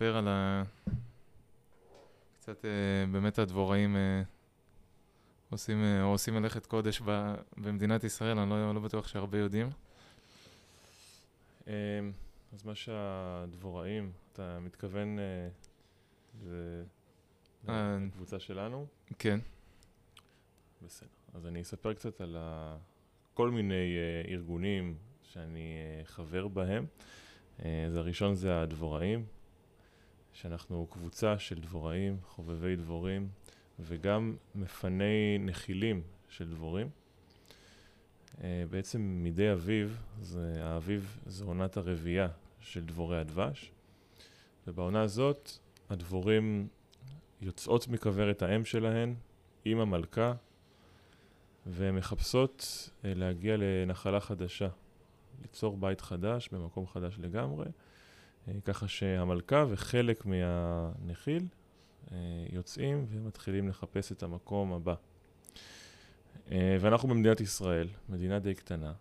לספר על ה... קצת אה, באמת הדבוראים אה, עושים, אה, עושים מלאכת קודש ב, במדינת ישראל, אני לא, לא בטוח שהרבה יודעים. אמ, אז מה שהדבוראים, אתה מתכוון אה, לקבוצה שלנו? כן. בסדר. אז אני אספר קצת על ה... כל מיני uh, ארגונים שאני uh, חבר בהם. Uh, אז הראשון זה הדבוראים, שאנחנו קבוצה של דבוראים, חובבי דבורים, וגם מפני נחילים של דבורים. Uh, בעצם מדי אביב, זה, האביב זה עונת הרבייה של דבורי הדבש, ובעונה הזאת הדבורים יוצאות מכוורת האם שלהן עם המלכה, והן מחפשות אה, להגיע לנחלה חדשה, ליצור בית חדש במקום חדש לגמרי, אה, ככה שהמלכה וחלק מהנחיל אה, יוצאים ומתחילים לחפש את המקום הבא. ואנחנו במדינת ישראל, מדינה די קטנה,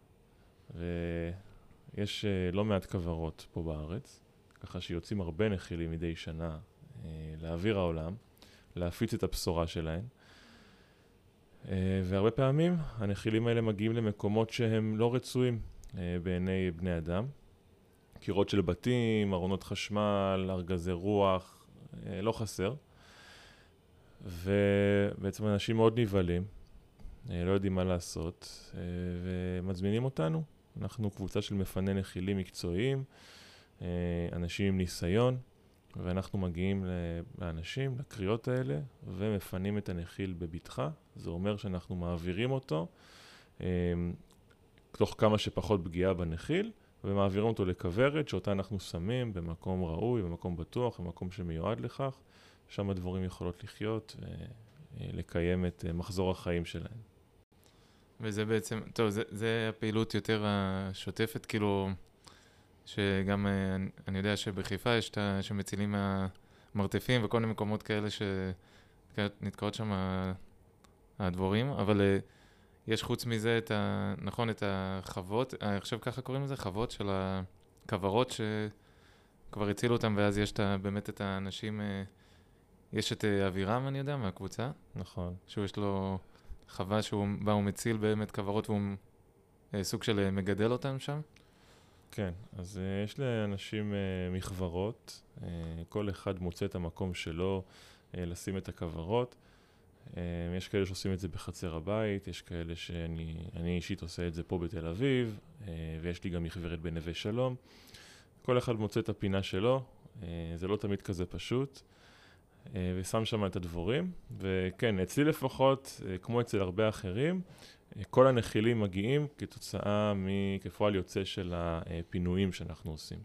ויש לא מעט כוורות פה בארץ, ככה שיוצאים הרבה נחילים מדי שנה לאוויר העולם, להפיץ את הבשורה שלהם. והרבה פעמים הנחילים האלה מגיעים למקומות שהם לא רצויים בעיני בני אדם. קירות של בתים, ארונות חשמל, ארגזי רוח, uh, לא חסר. ובעצם אנשים מאוד נבהלים, uh, לא יודעים מה לעשות, uh, ומזמינים אותנו. אנחנו קבוצה של מפני נחילים מקצועיים, אנשים עם ניסיון, ואנחנו מגיעים לאנשים, לקריאות האלה, ומפנים את הנחיל בבטחה. זה אומר שאנחנו מעבירים אותו אה, תוך כמה שפחות פגיעה בנחיל, ומעבירים אותו לכוורת שאותה אנחנו שמים במקום ראוי, במקום בטוח, במקום שמיועד לכך. שם הדבורים יכולות לחיות ולקיים את אה, מחזור החיים שלהם. וזה בעצם, טוב, זה, זה הפעילות יותר השוטפת, כאילו, שגם אה, אני יודע שבחיפה יש את ה... שמצילים מהמרתפים וכל מיני מקומות כאלה שנתקעות שם הדבורים, אבל אה, יש חוץ מזה את ה... נכון, את החוות, אני אה, חושב ככה קוראים לזה, חוות של הכוורות שכבר הצילו אותם, ואז יש את ה... באמת את האנשים, יש את אבירם, אני יודע, מהקבוצה. נכון. שהוא יש לו חווה שהוא בא ומציל באמת כוורות והוא סוג של מגדל אותם שם. כן, אז uh, יש לאנשים uh, מכוורות, uh, כל אחד מוצא את המקום שלו uh, לשים את הכוורות. Uh, יש כאלה שעושים את זה בחצר הבית, יש כאלה שאני אישית עושה את זה פה בתל אביב, uh, ויש לי גם מכוורת בנווה שלום. כל אחד מוצא את הפינה שלו, uh, זה לא תמיד כזה פשוט, ושם שם את הדבורים. וכן, אצלי לפחות, כמו אצל הרבה אחרים, כל הנחילים מגיעים כתוצאה, כפועל יוצא של הפינויים שאנחנו עושים.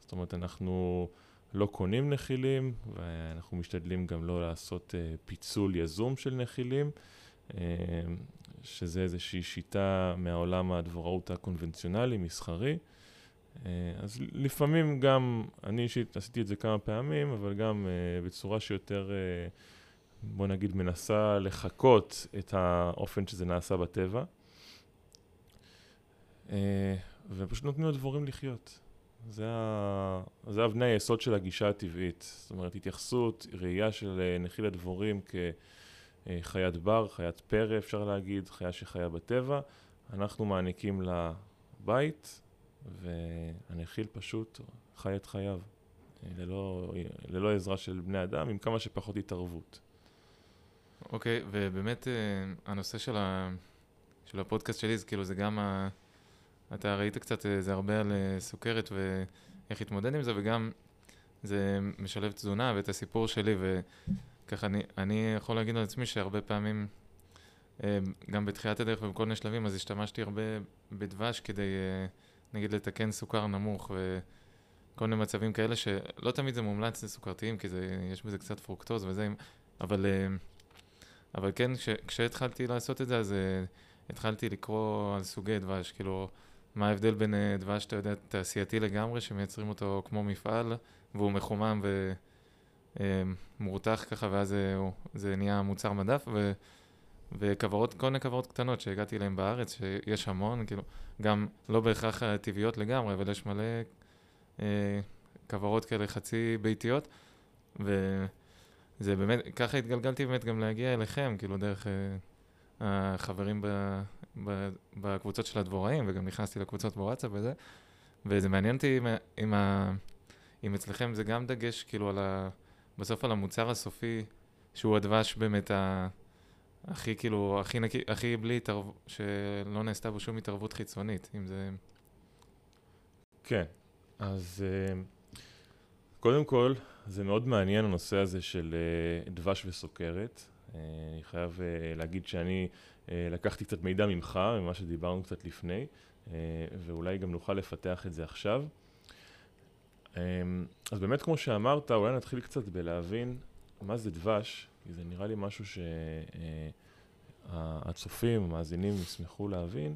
זאת אומרת, אנחנו לא קונים נחילים, ואנחנו משתדלים גם לא לעשות אה, פיצול יזום של נחילים, אה, שזה איזושהי שיטה מהעולם הדבוראות הקונבנציונלי, מסחרי. אה, אז לפעמים גם, אני אישית עשיתי את זה כמה פעמים, אבל גם בצורה שיותר... בוא נגיד, מנסה לחקות את האופן שזה נעשה בטבע, ופשוט נותנים לדבורים לחיות. זה, ה... זה אבני היסוד של הגישה הטבעית. זאת אומרת, התייחסות, ראייה של אה, נחיל הדבורים כחיית בר, חיית פרא, אפשר להגיד, חיה שחיה בטבע. אנחנו מעניקים לה בית, והנחיל פשוט חי את חייו, אה, ללא, ללא עזרה של בני אדם, עם כמה שפחות התערבות. אוקיי, okay, ובאמת אה, הנושא של, ה... של הפודקאסט שלי, זה כאילו זה גם, ה... אתה ראית קצת, אה, זה הרבה על אה, סוכרת ואיך להתמודד עם זה, וגם זה משלב תזונה ואת הסיפור שלי, וככה אני, אני יכול להגיד על עצמי שהרבה פעמים, גם בתחילת הדרך ובכל מיני שלבים, אז השתמשתי הרבה בדבש כדי, נגיד, לתקן סוכר נמוך, וכל מיני מצבים כאלה שלא תמיד זה מומלץ לסוכרתיים, כי זה, יש בזה קצת פרוקטוז וזה, אבל... אבל כן, כש, כשהתחלתי לעשות את זה, אז התחלתי לקרוא על סוגי דבש, כאילו, מה ההבדל בין uh, דבש, אתה יודע, תעשייתי לגמרי, שמייצרים אותו כמו מפעל, והוא מחומם ומורתח אה, ככה, ואז uh, זה נהיה מוצר מדף, ו... וכוורות, כל מיני כוורות קטנות שהגעתי אליהן בארץ, שיש המון, כאילו, גם לא בהכרח טבעיות לגמרי, אבל יש מלא אה, כוורות כאלה חצי ביתיות, וזה באמת, ככה התגלגלתי באמת גם להגיע אליכם, כאילו דרך אה, החברים ב, בקבוצות של הדבוראים, וגם נכנסתי לקבוצות בוואטסאפ וזה, וזה מעניין אותי אם, אם, אצלכם זה גם דגש, כאילו, על ה, בסוף על המוצר הסופי, שהוא הדבש באמת ה... הכי כאילו, הכי נקי, הכי בלי התערבות, שלא נעשתה בו שום התערבות חיצונית, אם זה... כן, אז אה, קודם כל, זה מאוד מעניין הנושא הזה של אה, דבש וסוכרת. אה, אני חייב להגיד שאני לקחתי קצת מידע ממך, ממה שדיברנו קצת לפני, ואולי גם נוכל לפתח את זה עכשיו. אז באמת, כמו שאמרת, אולי נתחיל קצת בלהבין מה זה דבש, כי זה נראה לי משהו שהצופים, המאזינים ישמחו להבין,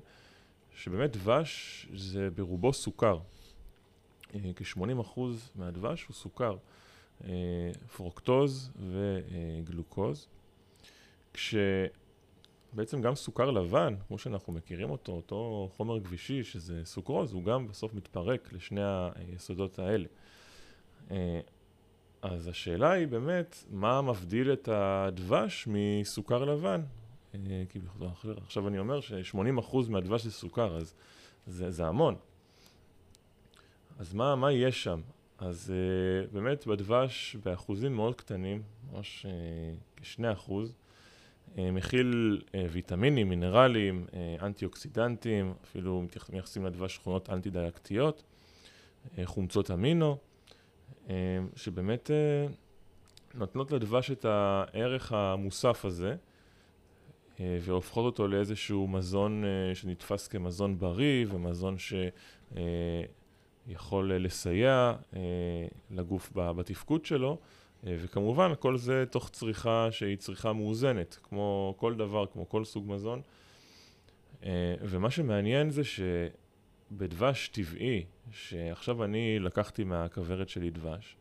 שבאמת דבש זה ברובו סוכר. אה, כ-80% מהדבש הוא סוכר, אה, פרוקטוז וגלוקוז, כשבעצם גם סוכר לבן, כמו שאנחנו מכירים אותו, אותו חומר גבישי שזה סוכרוז, הוא גם בסוף מתפרק לשני היסודות האלה. אה, אז השאלה היא באמת, מה מבדיל את הדבש מסוכר לבן? כי עכשיו אני אומר ש-80% מהדבש זה סוכר, אז זה, זה המון. אז מה, מה יש שם? אז uh, באמת בדבש באחוזים מאוד קטנים, ממש uh, כשני אחוז, uh, מכיל uh, ויטמינים, מינרלים, uh, אנטי אוקסידנטים, אפילו מייחסים לדבש שכונות אנטי דיאקטיות, uh, חומצות אמינו, שבאמת נותנות לדבש את הערך המוסף הזה. והופכות אותו לאיזשהו מזון שנתפס כמזון בריא ומזון ש... יכול אה, לסייע אה, לגוף בתפקוד שלו, אה, וכמובן כל זה תוך צריכה שהיא צריכה מאוזנת, כמו כל דבר, כמו כל סוג מזון. ומה שמעניין זה שבדבש טבעי, שעכשיו אני לקחתי מהכוורת שלי דבש,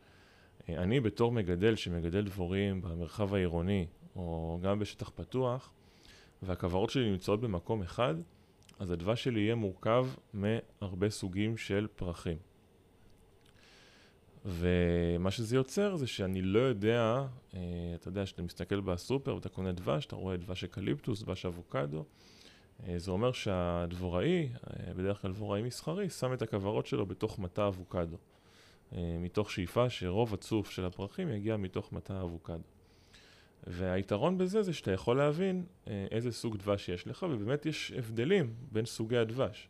אני בתור מגדל שמגדל דבורים במרחב העירוני, או גם בשטח פתוח, והכוורות שלי נמצאות במקום אחד, אז הדבש שלי יהיה מורכב מהרבה סוגים של פרחים. ומה שזה יוצר זה שאני לא יודע, אה, אתה יודע, כשאתה מסתכל בסופר ואתה קונה דבש, אתה רואה דבש אקליפטוס, דבש אבוקדו, אה, זה אומר שהדבוראי, אה, בדרך כלל דבוראי מסחרי, שם את הכוורות שלו בתוך מטע אבוקדו. מתוך שאיפה שרוב הצוף של הפרחים יגיע מתוך מטע אבוקדו. והיתרון בזה זה שאתה יכול להבין איזה סוג דבש יש לך, ובאמת יש הבדלים בין סוגי הדבש.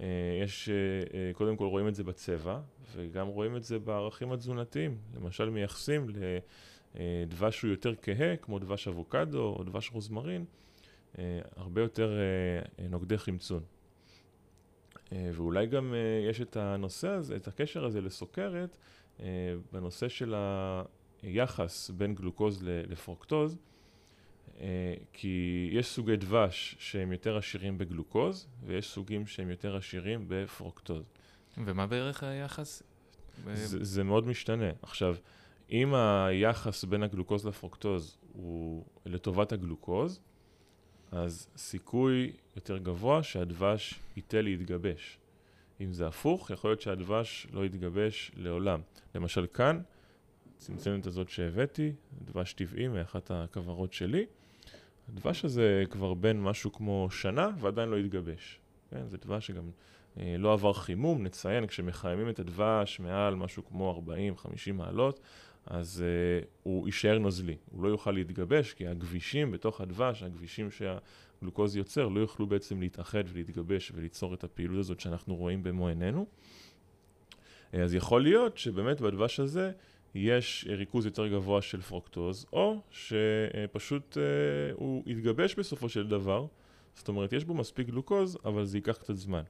אה, יש, אה, קודם כל רואים את זה בצבע, וגם רואים את זה בערכים התזונתיים. למשל מייחסים לדבש שהוא יותר כהה, כמו דבש אבוקדו או דבש רוזמרין, הרבה יותר נוגדי חמצון. ואולי גם יש את הנושא הזה, את הקשר הזה לסוכרת, בנושא של ה... יחס בין גלוקוז לפרוקטוז, אה, כי יש סוגי דבש שהם יותר עשירים בגלוקוז, ויש סוגים שהם יותר עשירים בפרוקטוז. ומה בערך היחס? זה, זה מאוד משתנה. עכשיו, אם היחס בין הגלוקוז לפרוקטוז הוא לטובת הגלוקוז, אז סיכוי יותר גבוה שהדבש ייתה להתגבש. אם זה הפוך, יכול להיות שהדבש לא יתגבש לעולם. למשל כאן, הצנצנת הזאת שהבאתי, דבש טבעי מאחת הכוורות שלי. הדבש הזה כבר בין משהו כמו שנה ועדיין לא התגבש. כן, זה דבש שגם אה, לא עבר חימום, נציין, כשמחממים את הדבש מעל משהו כמו 40-50 מעלות, אז אה, הוא יישאר נוזלי, הוא לא יוכל להתגבש, כי הגבישים בתוך הדבש, הגבישים שהגלוקוז יוצר, לא יוכלו בעצם להתאחד ולהתגבש וליצור את הפעילות הזאת שאנחנו רואים במו עינינו. אה, אז יכול להיות שבאמת בדבש הזה יש ריכוז יותר גבוה של פרוקטוז, או שפשוט אה, הוא יתגבש בסופו של דבר, זאת אומרת יש בו מספיק גלוקוז, אבל זה ייקח קצת זמן.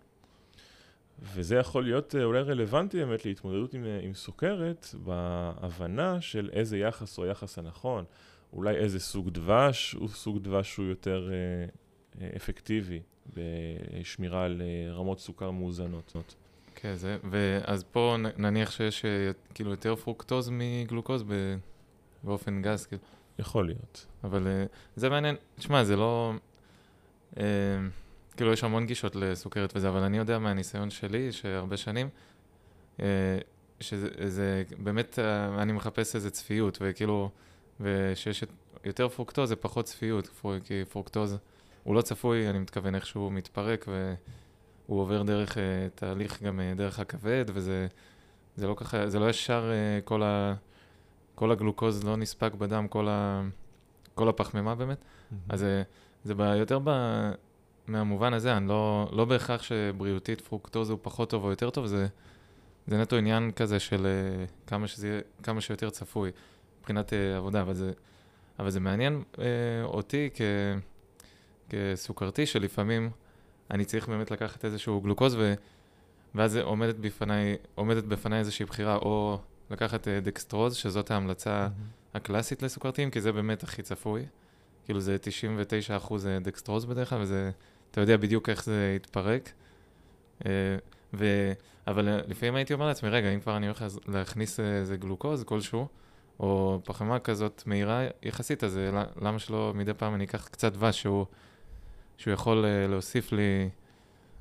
וזה יכול להיות אה, אולי רלוונטי באמת להתמודדות עם, אה, עם סוכרת בהבנה של איזה יחס הוא היחס הנכון, אולי איזה סוג דבש הוא סוג דבש שהוא יותר אפקטיבי בשמירה על רמות סוכר מאוזנות. כן, זה, ואז פה נניח שיש אה, כאילו יותר פרוקטוז מגלוקוז באופן גס, כאילו. יכול להיות. אבל אה, זה מעניין, תשמע, זה לא... אה, כאילו, יש המון גישות לסוכרת וזה, אבל אני יודע מהניסיון שלי, שהרבה שנים, שזה זה, באמת, אה, אני מחפש איזה צפיות, וכאילו, ושיש יותר פרוקטוז זה פחות צפיות, כי פרוקטוז הוא לא צפוי, אני מתכוון איך שהוא מתפרק, והוא עובר דרך uh, תהליך גם uh, דרך הכבד, וזה זה לא ככה, זה לא ישר uh, כל, ה, כל הגלוקוז לא נספג בדם, כל, ה, כל הפחמימה באמת. Mm-hmm. אז זה, זה יותר ב, מהמובן הזה, אני לא, לא בהכרח שבריאותית פרוקטוז הוא פחות טוב או יותר טוב, זה, זה נטו עניין כזה של uh, כמה, שזה, כמה שיותר צפוי מבחינת uh, עבודה, אבל זה, אבל זה מעניין uh, אותי כ, כסוכרתי, שלפעמים אני צריך באמת לקחת איזשהו גלוקוז, ו, ואז עומדת בפניי, עומדת בפניי איזושהי בחירה, או לקחת uh, דקסטרוז, שזאת ההמלצה mm-hmm. הקלאסית לסוכרתיים, כי זה באמת הכי צפוי. כאילו זה 99 אחוז דקסטרוז בדרך כלל, וזה, אתה יודע בדיוק איך זה יתפרק. Uh, ו... אבל אה, לפעמים הייתי אומר לעצמי, רגע, אם כבר אני הולך להכניס איזה גלוקוז כלשהו, או פחמה כזאת מהירה יחסית, אז אה, למה שלא מדי פעם אני אקח קצת דבש שהוא, שהוא יכול אה, להוסיף לי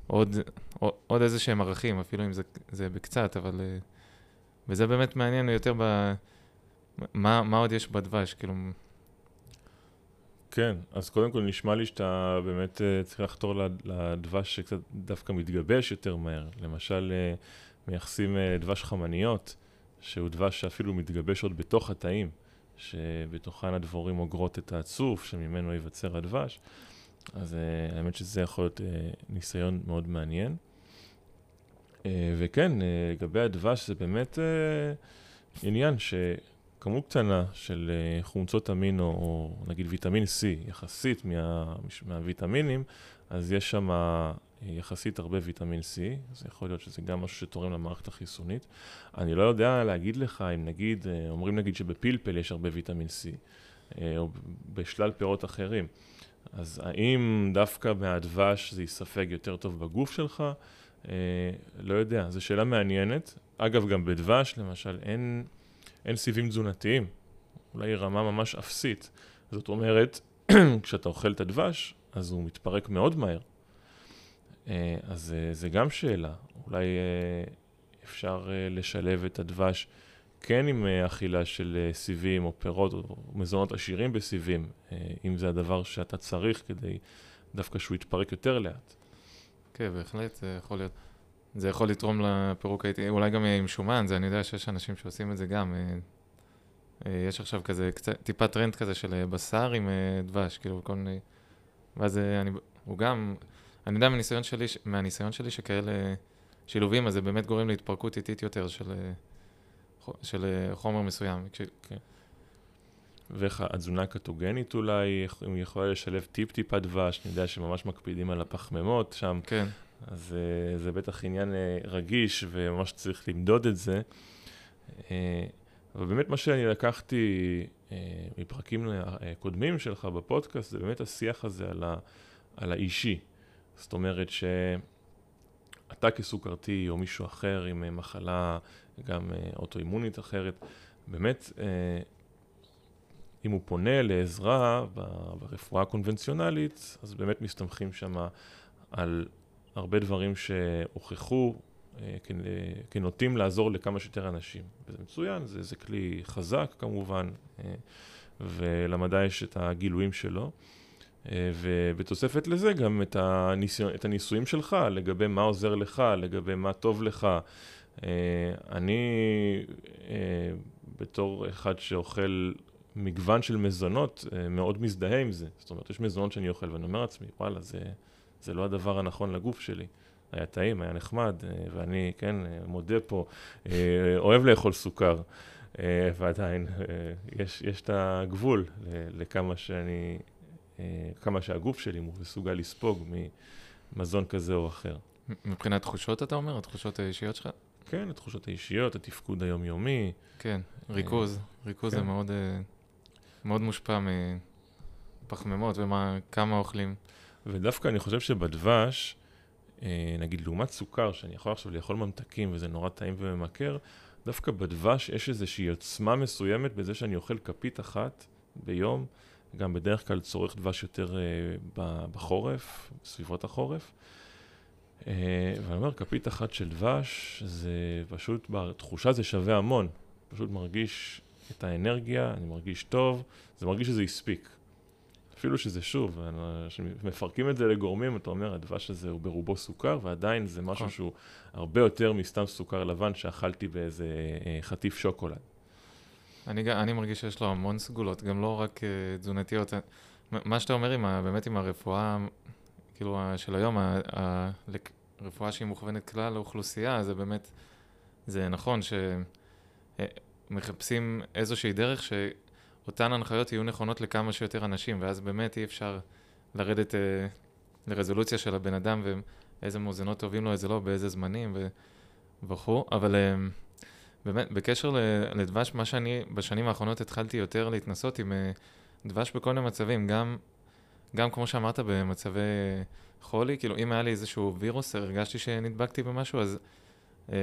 עוד, עוד איזה שהם ערכים, אפילו אם זה, זה בקצת, אבל... וזה באמת מעניין יותר ב... מה, מה עוד יש בדבש, כאילו... כן, אז קודם כל נשמע לי שאתה באמת uh, צריך לחתור לדבש שקצת דווקא מתגבש יותר מהר. למשל, מייחסים דבש חמניות, שהוא דבש שאפילו מתגבש עוד בתוך התאים, שבתוכן הדבורים אוגרות את הצוף, שממנו ייווצר הדבש. אז uh, האמת שזה יכול להיות uh, ניסיון מאוד מעניין. Uh, וכן, uh, לגבי הדבש זה באמת uh, עניין ש... כמות קטנה של אה, חומצות אמינו, או נגיד ויטמין C, יחסית מה, מהוויטמינים, אז יש שם יחסית הרבה ויטמין C, אז יכול להיות שזה גם משהו שתורם למערכת החיסונית. אני לא יודע להגיד לך אם נגיד, אומרים נגיד שבפלפל יש הרבה ויטמין C, או בשלל פירות אחרים. אז האם דווקא מהדבש זה יספג יותר טוב בגוף שלך? לא יודע, זו שאלה מעניינת. אגב, גם בדבש, למשל, אין... אין סיבים תזונתיים, אולי רמה ממש אפסית. זאת אומרת, כשאתה אוכל את הדבש, אז הוא מתפרק מאוד מהר. אה, אז אה, זה גם שאלה, אולי אה, אפשר לשלב את הדבש כן עם אכילה של סיבים או פירות או מזונות עשירים בסיבים, אם זה הדבר שאתה צריך כדי דווקא שהוא יתפרק יותר לאט. כן, בהחלט, זה יכול להיות. זה יכול לתרום לפירוק האיטי, אולי גם עם שומן, זה אני יודע שיש אנשים שעושים את זה גם. אה, אה, יש עכשיו כזה, קצת, טיפה טרנד כזה של אה, בשר עם דבש, כאילו כל מיני... ואז אני, הוא גם, אני יודע מהניסיון שלי, מהניסיון שלי שכאלה שילובים, אז זה באמת גורם להתפרקות איטית יותר של, של חומר מסוים. כש, כן. ואיך התזונה הקטוגנית אולי, אם יכולה לשלב טיפ-טיפה דבש, אני יודע שממש מקפידים על הפחמימות שם. כן. אז uh, זה בטח עניין uh, רגיש וממש צריך למדוד את זה. אבל באמת מה שאני לקחתי מפרקים קודמים שלך בפודקאסט, זה באמת השיח הזה על, ה, על האישי. זאת אומרת שאתה כסוכרתי או מישהו אחר עם מחלה גם uh, אוטואימונית אחרת, באמת, uh, אם הוא פונה לעזרה ברפואה הקונבנציונלית, אז באמת מסתמכים שם על הרבה דברים שהוכחו אה, כנוטים לעזור לכמה שיותר אנשים. וזה מצוין, זה, זה כלי חזק כמובן, אה, ולמדע יש את הגילויים שלו. אה, ובתוספת לזה גם את, הניסו, את הניסויים שלך לגבי מה עוזר לך, לגבי מה טוב לך. אני בתור אחד שאוכל מגוון של מזונות, מאוד מזדהה עם זה. זאת אומרת, יש מזונות שאני אוכל ואני אומר לעצמי, וואלה, זה... זה לא הדבר הנכון לגוף שלי. היה טעים, היה נחמד, אה, ואני, כן, אה, מודה פה, אה, אוהב לאכול סוכר, ועדיין יש, יש את הגבול לכמה שאני, כמה שהגוף שלי מסוגל לספוג ממזון כזה או אחר. מבחינת תחושות אתה אומר? התחושות האישיות שלך? כן, התחושות האישיות, התפקוד היומיומי. כן, ריכוז, ריכוז כן. זה מאוד, מאוד מושפע מפחמימות וכמה אוכלים. ודווקא אני חושב שבדבש, אה, נגיד לעומת סוכר, שאני יכול עכשיו לאכול ממתקים וזה נורא טעים וממכר, דווקא בדבש יש איזושהי עוצמה מסוימת בזה שאני אוכל כפית אחת ביום, גם בדרך כלל צורך דבש יותר בחורף, בסביבות החורף. אה, ואני אומר, כפית אחת של דבש, זה פשוט, בתחושה זה שווה המון. פשוט מרגיש את האנרגיה, אני מרגיש טוב, זה מרגיש שזה הספיק. אפילו שזה שוב, כשמפרקים את זה לגורמים, אתה אומר, הדבש הזה הוא ברובו סוכר, ועדיין זה משהו נכון. שהוא הרבה יותר מסתם סוכר לבן שאכלתי באיזה אה, חטיף שוקולד. אני, אני מרגיש שיש לו המון סגולות, גם לא רק uh, תזונתיות. מה שאתה אומר עם ה, באמת עם הרפואה, כאילו, של היום, הרפואה שהיא מוכוונת כלל לאוכלוסייה, זה באמת, זה נכון שמחפשים איזושהי דרך שאותן הנחיות יהיו נכונות לכמה שיותר אנשים, ואז באמת אי אפשר לרדת uh, לרזולוציה של הבן אדם ואיזה מאוזנות טובים לו, איזה לא, באיזה זמנים וכו', אבל... Uh, באמת, בקשר לדבש, מה שאני בשנים האחרונות התחלתי יותר להתנסות עם אה, דבש בכל מיני מצבים, גם, גם כמו שאמרת, במצבי חולי, כאילו אם היה לי איזשהו וירוס, הרגשתי שנדבקתי במשהו, אז אה,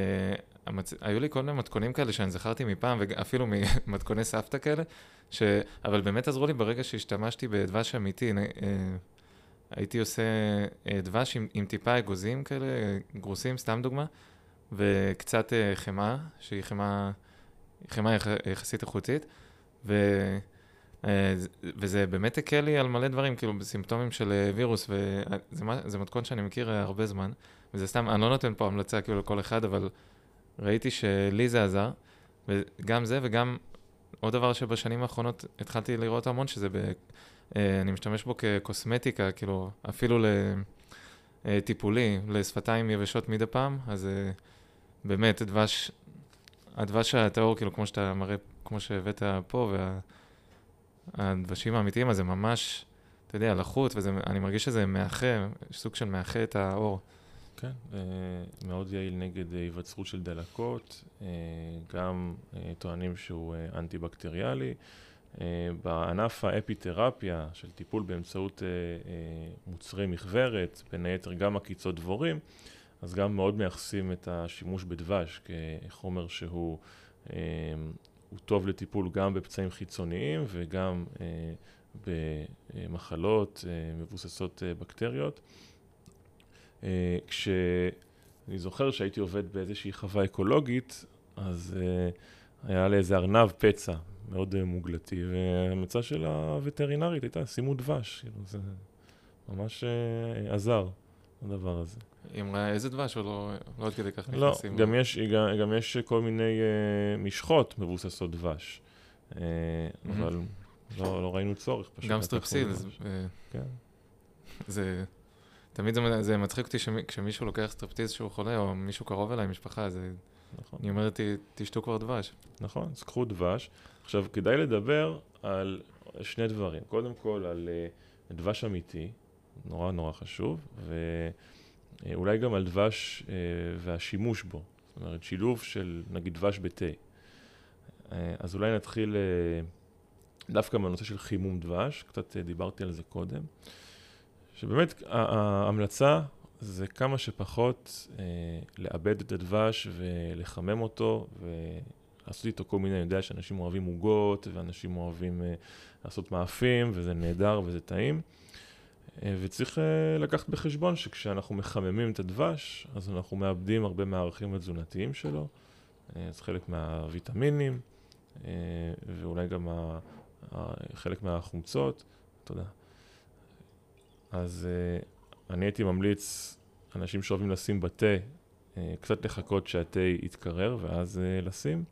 המצ... היו לי כל מיני מתכונים כאלה שאני זכרתי מפעם, ואפילו ממתכוני סבתא כאלה, ש... אבל באמת עזרו לי ברגע שהשתמשתי בדבש אמיתי. אה, הייתי עושה אה, דבש עם, עם טיפה אגוזים כאלה, גרוסים, סתם דוגמה. וקצת uh, חמאה, שהיא חמאה, חמאה יח, יחסית איכותית, ו, וזה באמת הקל לי על מלא דברים, כאילו בסימפטומים של uh, וירוס, וזה מתכון שאני מכיר uh, הרבה זמן, וזה סתם, אני לא נותן פה המלצה כאילו לכל אחד, אבל ראיתי שלי זה עזר, וגם זה וגם עוד דבר שבשנים האחרונות התחלתי לראות המון, שזה ב... אני משתמש בו כקוסמטיקה, כאילו, אפילו לטיפולי, לשפתיים יבשות מדי פעם, אז באמת, דבש, הדבש הטהור, כאילו, כמו שאתה מראה, כמו שהבאת פה, והדבשים וה, האמיתיים, אז זה ממש, אתה יודע, לחות, ואני מרגיש שזה מאחה, סוג של מאחה את האור. כן, אה, מאוד יעיל נגד היווצרות של דלקות, אה, גם אה, טוענים שהוא אנטי-בקטריאלי. בענף האפיתרפיה של טיפול באמצעות מוצרי מכוורת, בין היתר גם עקיצות דבורים, אז גם מאוד מייחסים את השימוש בדבש כחומר שהוא הוא טוב לטיפול גם בפצעים חיצוניים וגם אה, במחלות אה, מבוססות אה, בקטריות. כשאני זוכר שהייתי עובד באיזושהי חווה אקולוגית, אז היה לאיזה ארנב פצע מאוד מוגלתי, וההמלצה של הווטרינרית הייתה, שימו דבש, כאילו זה ממש עזר, הדבר הזה. אמרה איזה דבש או לא, לא עד כדי כך לא, נכנסים? לא, גם יש, גם, גם יש כל מיני uh, משחות מבוססות דבש, uh, mm-hmm. אבל לא, לא ראינו צורך פשוט. גם סטרפסיל, זה, אה, כן. זה, תמיד זה, זה מצחיק אותי כשמישהו לוקח סטרפסילס שהוא חולה, או מישהו קרוב אליי, משפחה, זה... נכון. אני אומרת, תשתו כבר דבש. נכון, אז קחו דבש. עכשיו, כדאי לדבר על שני דברים. קודם כל, על uh, דבש אמיתי, נורא נורא חשוב, ו... אה, אולי גם על דבש אה, והשימוש בו, זאת אומרת שילוב של נגיד דבש בתה. אה, אז אולי נתחיל דווקא מהנושא של חימום דבש, קצת דיברתי על זה קודם, שבאמת ההמלצה זה כמה שפחות לאבד את הדבש ולחמם אותו ולעשות איתו כל מיני, אני יודע שאנשים אוהבים עוגות ואנשים אוהבים לעשות מאפים וזה נהדר וזה טעים. אה, וצריך אה, לקחת בחשבון שכשאנחנו מחממים את הדבש, אז אנחנו מאבדים הרבה מהערכים התזונתיים שלו, אה, אז חלק מהוויטמינים, ואולי גם חלק מהחומצות, תודה. אז אני הייתי ממליץ, אנשים שאוהבים לשים בתה, קצת לחכות שהתה יתקרר ואז לשים,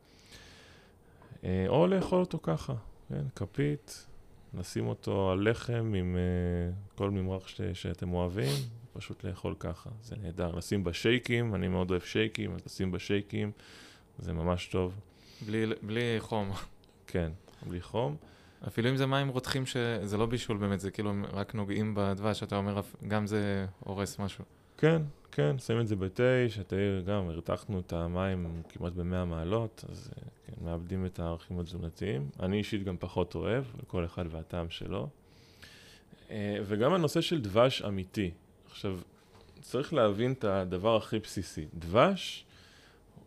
או לאכול אותו ככה, כן, כפית, לשים אותו על לחם עם uh, כל ממרח ש- שאתם אוהבים, פשוט לאכול ככה, זה נהדר. לשים בשייקים, אני מאוד אוהב שייקים, אז לשים בשייקים, זה ממש טוב. בלי, בלי חום. כן, בלי חום. אפילו אם זה מים רותחים, שזה לא בישול באמת, זה כאילו רק נוגעים בדבש, אתה אומר, גם זה הורס משהו. כן, כן, שמים את זה בתה, שהתה גם, הרתחנו את המים כמעט ב-100 מעלות, אז אה, כן, מאבדים את הערכים התזונתיים. אני אישית גם פחות אוהב, כל אחד והטעם שלו. אה, וגם הנושא של דבש אמיתי. עכשיו, צריך להבין את הדבר הכי בסיסי. דבש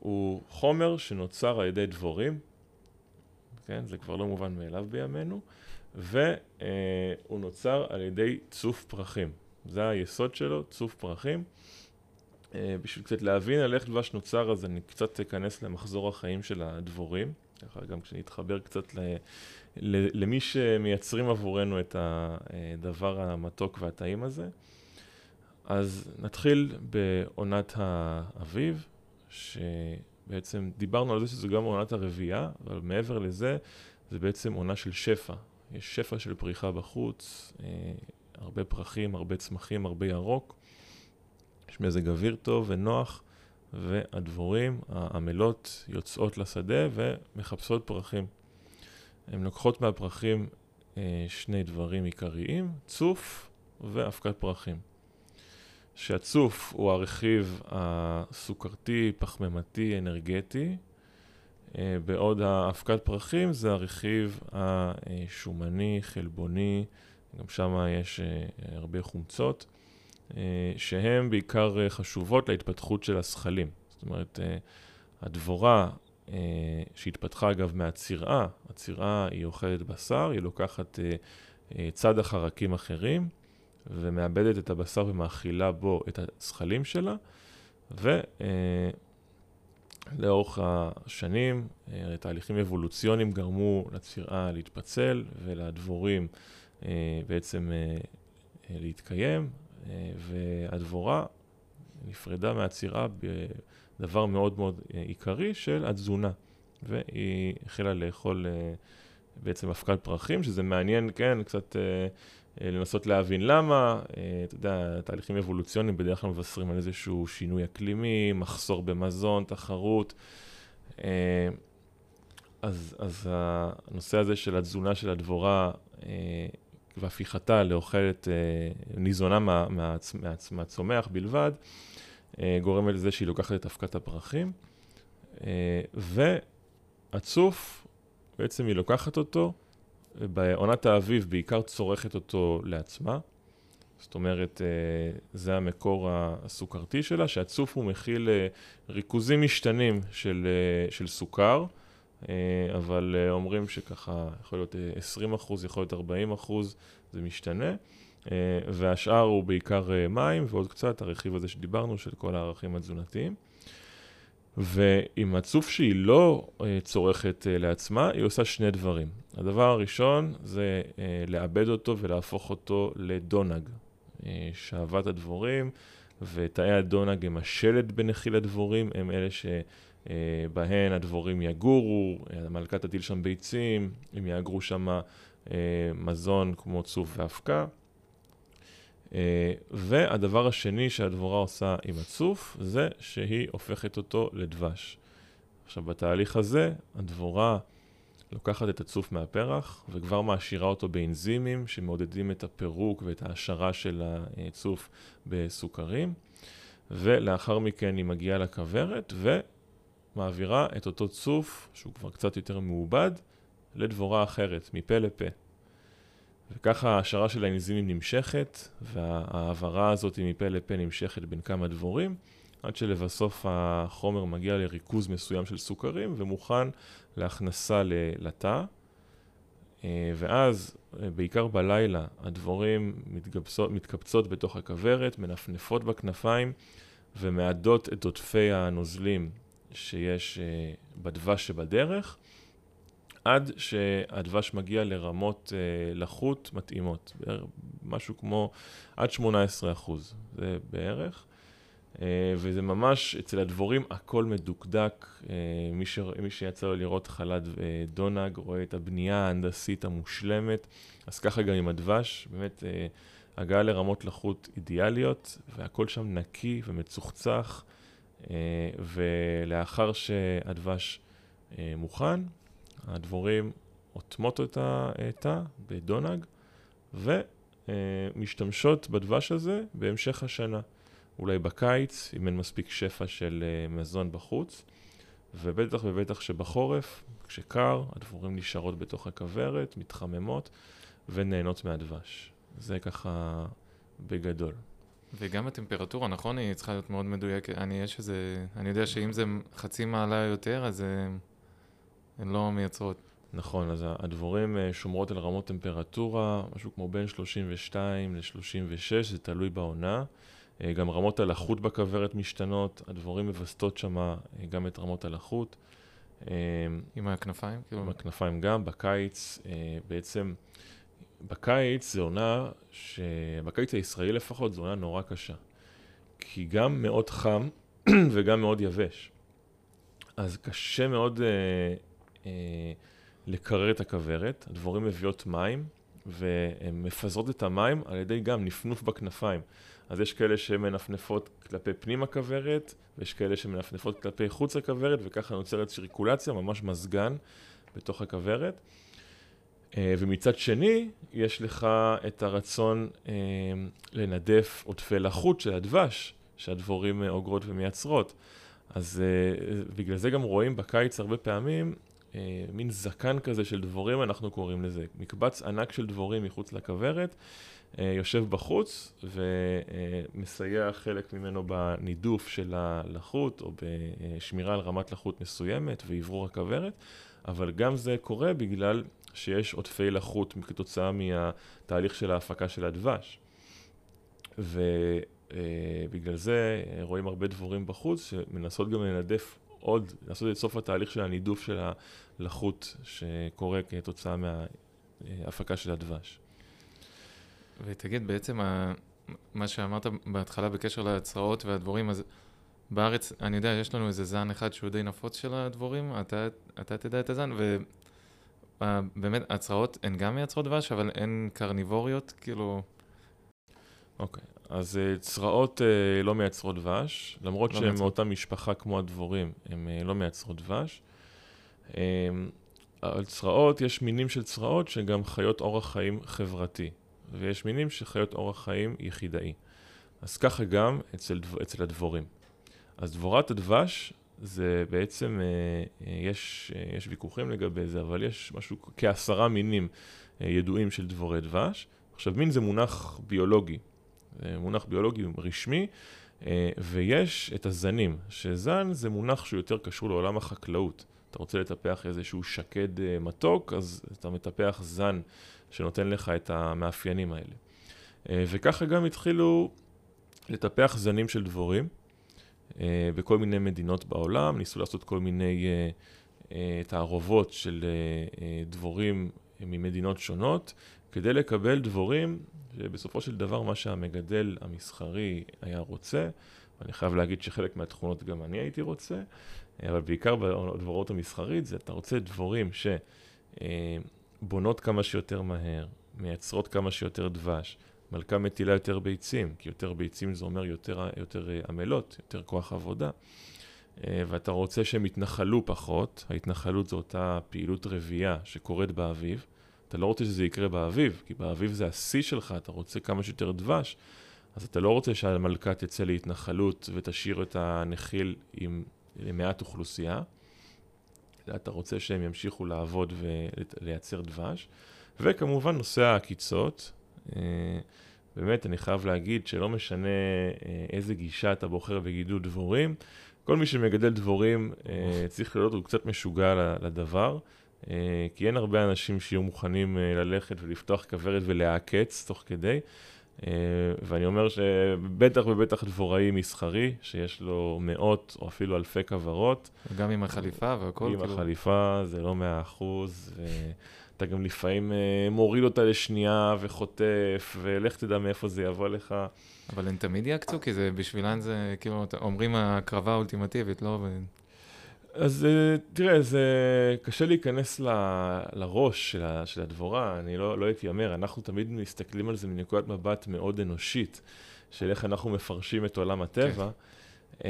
הוא חומר שנוצר על ידי דבורים, כן, זה כבר לא מובן מאליו בימינו, והוא נוצר על ידי צוף פרחים. זה היסוד שלו, צוף פרחים. אה, בשביל קצת להבין על איך דבש נוצר, אז אני קצת אכנס למחזור החיים של הדבורים. ככה גם כשנתחבר קצת ל, ל, למי שמייצרים עבורנו את הדבר המתוק והטעים הזה. אז נתחיל בעונת האביב, שבעצם דיברנו על זה שזו גם עונת הרבייה, אבל מעבר לזה, זה בעצם עונה של שפע. יש שפע של פריחה בחוץ, אה, הרבה פרחים, הרבה צמחים, הרבה ירוק. יש מזג אוויר טוב ונוח, והדבורים, העמלות, יוצאות לשדה ומחפשות פרחים. הן לוקחות מהפרחים אה, שני דברים עיקריים, צוף ואבקת פרחים. שהצוף הוא הרכיב הסוכרתי, פחמימתי, אנרגטי, אה, בעוד האבקת פרחים זה הרכיב השומני, חלבוני, גם שם יש אה, הרבה חומצות, אה, שהן בעיקר חשובות להתפתחות של הזחלים. זאת אומרת, הדבורה שהתפתחה אגב מהצירעה, הצירעה היא אוכלת בשר, היא לוקחת צד החרקים אחרים ומאבדת את הבשר ומאכילה בו את הזחלים שלה, ו... לאורך השנים, אה, תהליכים אבולוציוניים גרמו לצירה להתפצל ולדבורים אה, בעצם אה, להתקיים, והדבורה נפרדה מהצירה בדבר מאוד מאוד עיקרי של התזונה, והיא החלה לאכול בעצם אבקת פרחים, שזה מעניין, כן, קצת אה, לנסות להבין למה, אה, אתה יודע, תהליכים אבולוציוניים בדרך כלל מבשרים על איזשהו שינוי אקלימי, מחסור במזון, תחרות. אה, אז, אז הנושא הזה של התזונה של הדבורה והפיכתה לאוכלת, ניזונה מה, מה, מה, מהצומח בלבד, גורם לזה שהיא לוקחת את אבקת הפרחים, והצוף, בעצם היא לוקחת אותו, בעונת האביב בעיקר צורכת אותו לעצמה. זאת אומרת, אה, זה המקור הסוכרתי שלה, שהצוף הוא מכיל אה, ריכוזים משתנים של, אה, של סוכר, אבל אומרים שככה יכול להיות 20 אחוז, יכול להיות 40 אחוז, זה משתנה. והשאר הוא בעיקר מים ועוד קצת הרכיב הזה שדיברנו של כל הערכים התזונתיים. ועם הצוף שהיא לא צורכת לעצמה, היא עושה שני דברים. הדבר הראשון זה לעבד אותו ולהפוך אותו לדונג. שאהבת הדבורים ותאי הדונג הם השלד בנחיל הדבורים, הם אלה שבהן uh, הדבורים יגורו, המלכה תטיל שם ביצים, הם יאגרו שם uh, מזון כמו צוף ואבקה. אה, והדבר השני שהדבורה עושה עם הצוף, זה שהיא הופכת אותו לדבש. עכשיו, בתהליך הזה, הדבורה לוקחת את הצוף מהפרח וכבר מעשירה אותו באנזימים שמעודדים את הפירוק ואת ההעשרה של הצוף בסוכרים, ולאחר מכן היא מגיעה לכוורת ומעבירה את אותו צוף, שהוא כבר קצת יותר מעובד, לדבורה אחרת, מפה לפה. וככה ההשערה של האנזימים נמשכת, וההעברה הזאת מפה לפה נמשכת בין כמה דבורים, עד שלבסוף החומר מגיע לריכוז מסוים של סוכרים ומוכן להכנסה לתא. אה, ואז, אה, בעיקר בלילה, הדבורים מתגבצות, מתקבצות בתוך הכוורת, מנפנפות בכנפיים ומעדות את עודפי הנוזלים שיש אה, בדבש שבדרך, עד שהדבש מגיע לרמות לחות מתאימות, משהו כמו עד 18 אחוז, זה בערך. Uh, וזה ממש, אצל הדבורים הכל מדוקדק, uh, מי, ש... מי שיצא לו לראות חלד uh, דונג רואה את הבנייה ההנדסית המושלמת, אז ככה גם עם הדבש, באמת הגעה לרמות לחות אידיאליות, והכל שם נקי ומצוחצח, ולאחר שהדבש מוכן, הדבורים אוטמות את התא בדונג ומשתמשות בדבש הזה בהמשך השנה. אולי בקיץ, אם אין מספיק שפע של אה, מזון בחוץ, ובטח ובטח שבחורף, כשקר, הדבורים נשארות בתוך הכוורת, מתחממות ונהנות מהדבש. זה ככה בגדול. וגם הטמפרטורה, נכון? היא צריכה להיות מאוד מדויקת. אני, יש איזה... אני יודע שאם זה חצי מעלה יותר, אז... אה, הן לא מייצרות. נכון, אז הדבורים אה, שומרות על רמות טמפרטורה, משהו כמו בין 32 ל-36, זה תלוי בעונה. אה, גם רמות הלחות בכוורת משתנות, הדבורים מווסתות שם אה, גם את רמות הלחות. אה, עם הכנפיים? כאילו... עם הכנפיים גם, בקיץ, בעצם, בקיץ זה עונה, ש... בקיץ הישראלי לפחות, זו עונה נורא קשה. כי גם מאוד חם וגם מאוד יבש. אז קשה מאוד אה, אה, לקרר את הכוורת, הדבורים מביאות מים, והן מפזרות את המים על ידי גם נפנוף בכנפיים. אז יש כאלה שמנפנפות כלפי פנים הכוורת, ויש כאלה שמנפנפות כלפי חוץ הכוורת, וככה נוצרת שריקולציה, ממש מזגן בתוך הכוורת. אה, ומצד שני, יש לך את הרצון אה, לנדף עודפי לחות של הדבש, שהדבורים אה, אוגרות ומייצרות. אז בגלל זה גם רואים בקיץ הרבה פעמים מין זקן כזה של דבורים, אנחנו קוראים לזה. מקבץ ענק של דבורים מחוץ לכוורת, יושב בחוץ ומסייע חלק ממנו בנידוף של הלחות או בשמירה על רמת לחות מסוימת ואוורור הכוורת, אבל גם זה קורה בגלל שיש עודפי לחות כתוצאה מהתהליך של ההפקה של הדבש. ובגלל אה, זה רואים הרבה דבורים בחוץ שמנסות גם לנדף עוד, לעשות את סוף התהליך של הנידוף של הלחות שקורה כתוצאה מההפקה של הדבש. ותגיד, בעצם מה שאמרת בהתחלה בקשר להצרעות והדבורים, אז בארץ, אני יודע, יש לנו איזה זן אחד שהוא די נפוץ של הדבורים, אתה, אתה תדע את הזן, ובאמת, הצרעות הן גם מייצרות דבש, אבל הן קרניבוריות, כאילו... אוקיי, okay. אז uh, צרעות uh, לא מייצרות דבש, למרות לא שהן מאותה משפחה כמו הדבורים, הן uh, לא מייצרות דבש. Um, על צרעות, יש מינים של צרעות שגם חיות אורח חיים חברתי, ויש מינים שחיות אורח חיים יחידאי. אז ככה גם אצל, אצל הדבורים. אז דבורת הדבש זה בעצם, אה, אה, יש, אה, יש ויכוחים לגבי זה, אבל יש משהו כעשרה מינים ידועים של דבורי דבש. עכשיו, מין זה מונח ביולוגי, מונח ביולוגי רשמי, ויש את הזנים, שזן זה מונח שהוא יותר קשור לעולם החקלאות. אתה רוצה לטפח איזשהו שקד מתוק, אז אתה מטפח זן שנותן לך את המאפיינים האלה. וככה גם התחילו לטפח זנים של דבורים. אה, בכל מיני מדינות בעולם, ניסו לעשות כל מיני אה, אה, תערובות של דבורים ממדינות שונות, כדי לקבל דבורים שבסופו של דבר מה שהמגדל המסחרי היה רוצה, ואני חייב להגיד שחלק מהתכונות גם אני הייתי רוצה, אבל בעיקר בדבורות המסחרית זה אתה רוצה דבורים שבונות כמה שיותר מהר, מייצרות כמה שיותר דבש, מלכה מטילה יותר ביצים, כי יותר ביצים זה אומר יותר, יותר אה, עמלות, יותר כוח עבודה. אה, ואתה רוצה שהם יתנחלו פחות, ההתנחלות זו אותה פעילות רבייה שקורית באביב. אתה לא רוצה שזה יקרה באביב, כי באביב זה השיא שלך, אתה רוצה כמה שיותר דבש, אז אתה לא רוצה שהמלכה תצא להתנחלות ותשאיר את הנחיל עם מעט אוכלוסייה, אתה רוצה שהם ימשיכו לעבוד ולייצר דבש. וכמובן נושא העקיצות, אה, באמת, אני חייב להגיד שלא משנה אה, איזה גישה אתה בוחר בגידול דבורים, כל מי שמגדל דבורים אה, צריך להיות, קצת משוגע לדבר, כי אין הרבה אנשים שיהיו מוכנים ללכת ולפתוח כוורת ולעקץ תוך כדי. ואני אומר שבטח ובטח דבוראי מסחרי, שיש לו מאות או אפילו אלפי כוורות. גם עם החליפה והכל. עם כאילו... החליפה זה לא מאה אחוז. אתה גם לפעמים uh, מוריד אותה לשנייה וחוטף, ולך תדע מאיפה זה יבוא לך. אבל הן תמיד יעקצו, כי זה בשבילן זה, כאילו, אומרים הקרבה האולטימטיבית, לא? אז uh, תראה, זה קשה להיכנס ל, לראש של, ה, של הדבורה, אני לא, לא אתיימר, אנחנו תמיד מסתכלים על זה מנקודת מבט מאוד אנושית, של איך אנחנו מפרשים את עולם הטבע. כן.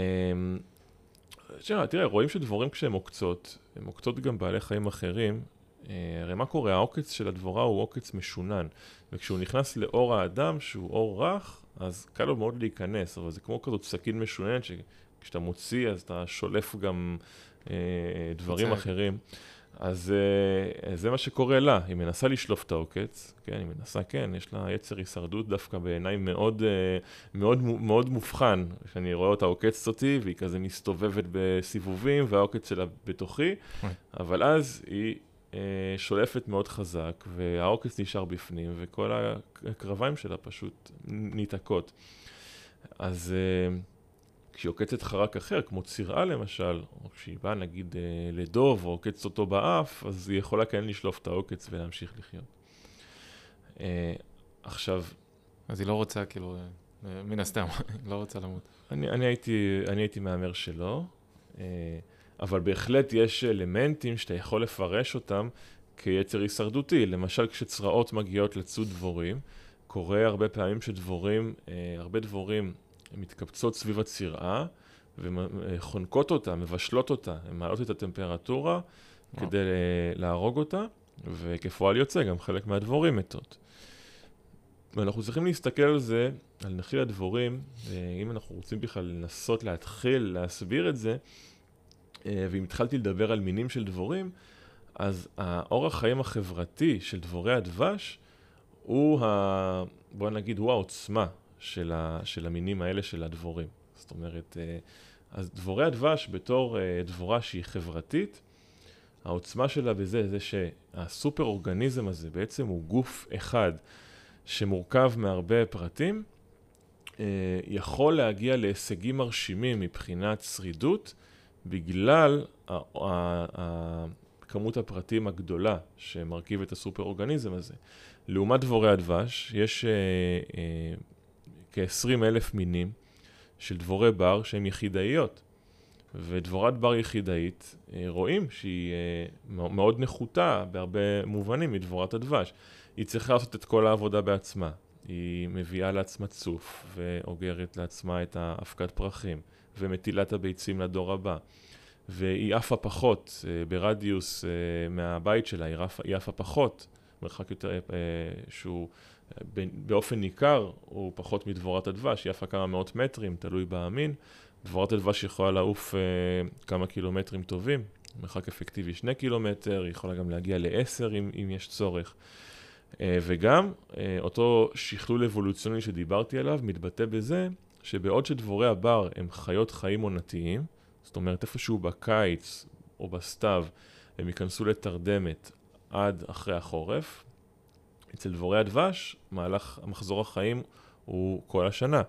Um, תראה, רואים שדבורים כשהן עוקצות, הן עוקצות גם בעלי חיים אחרים, אה, הרי מה קורה? העוקץ של הדבורה הוא עוקץ משונן, וכשהוא נכנס לאור האדם, שהוא אור רך, אז קל לו מאוד להיכנס, אבל זה כמו כזאת סכין משוננת, שכשאתה מוציא אז אתה שולף גם אה, דברים צעק. אחרים. אז אה, זה מה שקורה לה, היא מנסה לשלוף את העוקץ, כן, היא מנסה, כן, יש לה יצר הישרדות דווקא בעיניי מאוד, אה, מאוד, מאוד מובחן, כשאני רואה אותה עוקצת אותי, והיא כזה מסתובבת בסיבובים, והעוקץ שלה בתוכי, אבל אז היא אה, שולפת מאוד חזק, והעוקץ נשאר בפנים, וכל הקרביים שלה פשוט ניתקות. אז אה, כשהיא עוקצת חרק אחר, כמו צירה למשל, או כשהיא באה נגיד אה, לדוב או עוקצת אותו באף, אז היא יכולה כן לשלוף את העוקץ ולהמשיך לחיות. אה, עכשיו... אז היא לא רוצה, כאילו, מן הסתם, היא לא רוצה למות. אני, אני, הייתי, אני הייתי מהמר שלא, אבל בהחלט יש אלמנטים שאתה יכול לפרש אותם כיצר הישרדותי. למשל, כשצרעות מגיעות לצוד דבורים, קורה הרבה פעמים שדבורים, הרבה דבורים מתקבצות סביב הצירה וחונקות אותה, מבשלות אותה, הן מעלות את הטמפרטורה וואו. כדי להרוג אותה, וכפועל יוצא גם חלק מהדבורים מתות. ואנחנו צריכים להסתכל על זה, על נחיל הדבורים, אם אנחנו רוצים בכלל לנסות להתחיל להסביר את זה, ואם התחלתי לדבר על מינים של דבורים, אז האורח חיים החברתי של דבורי הדבש הוא, ה... בוא נגיד, הוא העוצמה של, ה, של המינים האלה של הדבורים. זאת אומרת, אה, אז דבורי הדבש בתור אה, דבורה שהיא חברתית, העוצמה שלה בזה זה שהסופר אורגניזם הזה בעצם הוא גוף אחד שמורכב מהרבה פרטים, אה, יכול להגיע להישגים מרשימים מבחינת שרידות בגלל כמות הפרטים הגדולה שמרכיב את הסופר אורגניזם הזה. לעומת דבורי הדבש, יש כ-20 אלף מינים של דבורי בר שהן יחידאיות. ודבורת בר יחידאית, אה, רואים שהיא אה, מאוד נחותה בהרבה מובנים מדבורת הדבש. היא צריכה לעשות את כל העבודה בעצמה. היא מביאה לעצמה צוף ואוגרת לעצמה את האבקת פרחים ומטילה את הביצים לדור הבא. והיא עפה פחות אה, ברדיוס מהבית שלה, היא עפה פחות, מרחק יותר שהוא באופן ניכר הוא פחות מדבורת הדבש, היא עפה כמה מאות מטרים, תלוי באמין. דבורת הדבש יכולה לעוף uh, כמה קילומטרים טובים, מרחק אפקטיבי שני קילומטר, היא יכולה גם להגיע לעשר אם, אם יש צורך. Uh, וגם uh, אותו שכלול אבולוציוני שדיברתי עליו מתבטא בזה שבעוד שדבורי הבר הם חיות חיים עונתיים, זאת אומרת איפשהו בקיץ או בסתיו הם ייכנסו לתרדמת עד אחרי החורף, אצל דבורי הדבש, מהלך המחזור החיים הוא כל השנה.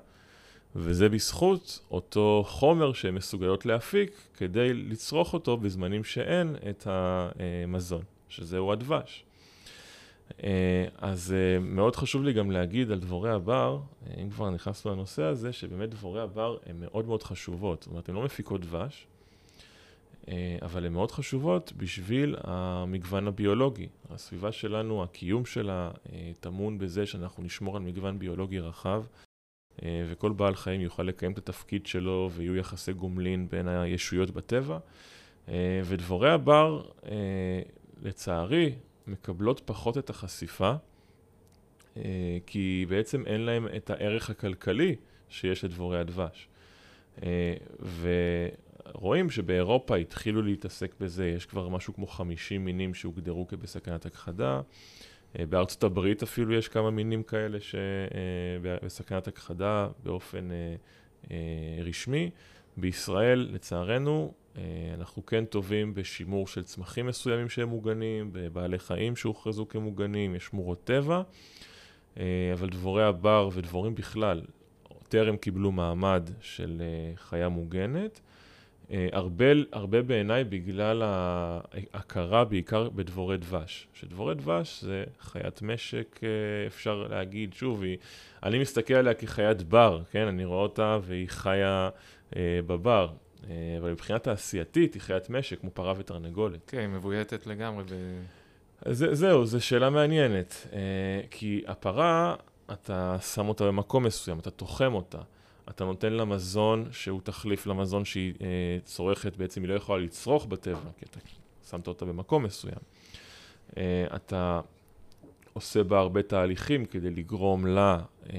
וזה בזכות אותו חומר שהן מסוגלות להפיק כדי לצרוך אותו בזמנים שאין את המזון, שזהו הדבש. אז מאוד חשוב לי גם להגיד על דבורי הבר, אם כבר נכנסנו לנושא הזה, שבאמת דבורי הבר הן מאוד מאוד חשובות. זאת אומרת, הן לא מפיקות דבש, אה, אבל הן מאוד חשובות בשביל המגוון הביולוגי. הסביבה שלנו, הקיום שלה, אה, טמון בזה שאנחנו נשמור על מגוון ביולוגי רחב, אה, וכל בעל חיים יוכל לקיים את התפקיד שלו ויהיו יחסי גומלין בין הישויות בטבע. ודבורי הבר, לצערי, מקבלות פחות את החשיפה, כי בעצם אין להם את הערך הכלכלי שיש לדבורי הדבש. ו... רואים שבאירופה התחילו להתעסק בזה, יש כבר משהו כמו 50 מינים שהוגדרו כבסכנת הכחדה. אה, בארצות הברית אפילו יש כמה מינים כאלה שבסכנת הכחדה באופן אה, אה, רשמי. בישראל, לצערנו, אנחנו כן טובים בשימור של צמחים מסוימים שהם מוגנים, בבעלי חיים שהוכרזו כמוגנים, יש שמורות טבע, אבל דבורי הבר ודבורים בכלל טרם קיבלו מעמד של חיה מוגנת. אה, הרבה, הרבה בעיניי בגלל ההכרה בעיקר בדבורי דבש. שדבורי דבש זה חיית משק, אה, אפשר להגיד, שוב, היא, אני מסתכל עליה כחיית בר, כן? אני רואה אותה והיא חיה אה, בבר. אה, אבל מבחינה תעשייתית היא חיית משק, כמו פרה ותרנגולת. כן, היא מבויתת לגמרי. ב... זה, זהו, זו שאלה מעניינת. אה, כי הפרה, אתה שם אותה במקום מסוים, אתה תוחם אותה. אתה נותן לה מזון שהוא תחליף למזון שהיא אה, צורכת, בעצם היא לא יכולה לצרוך בטבע, כי אתה שמת אותה במקום מסוים. אה, אתה עושה בה הרבה תהליכים כדי לגרום לה אה,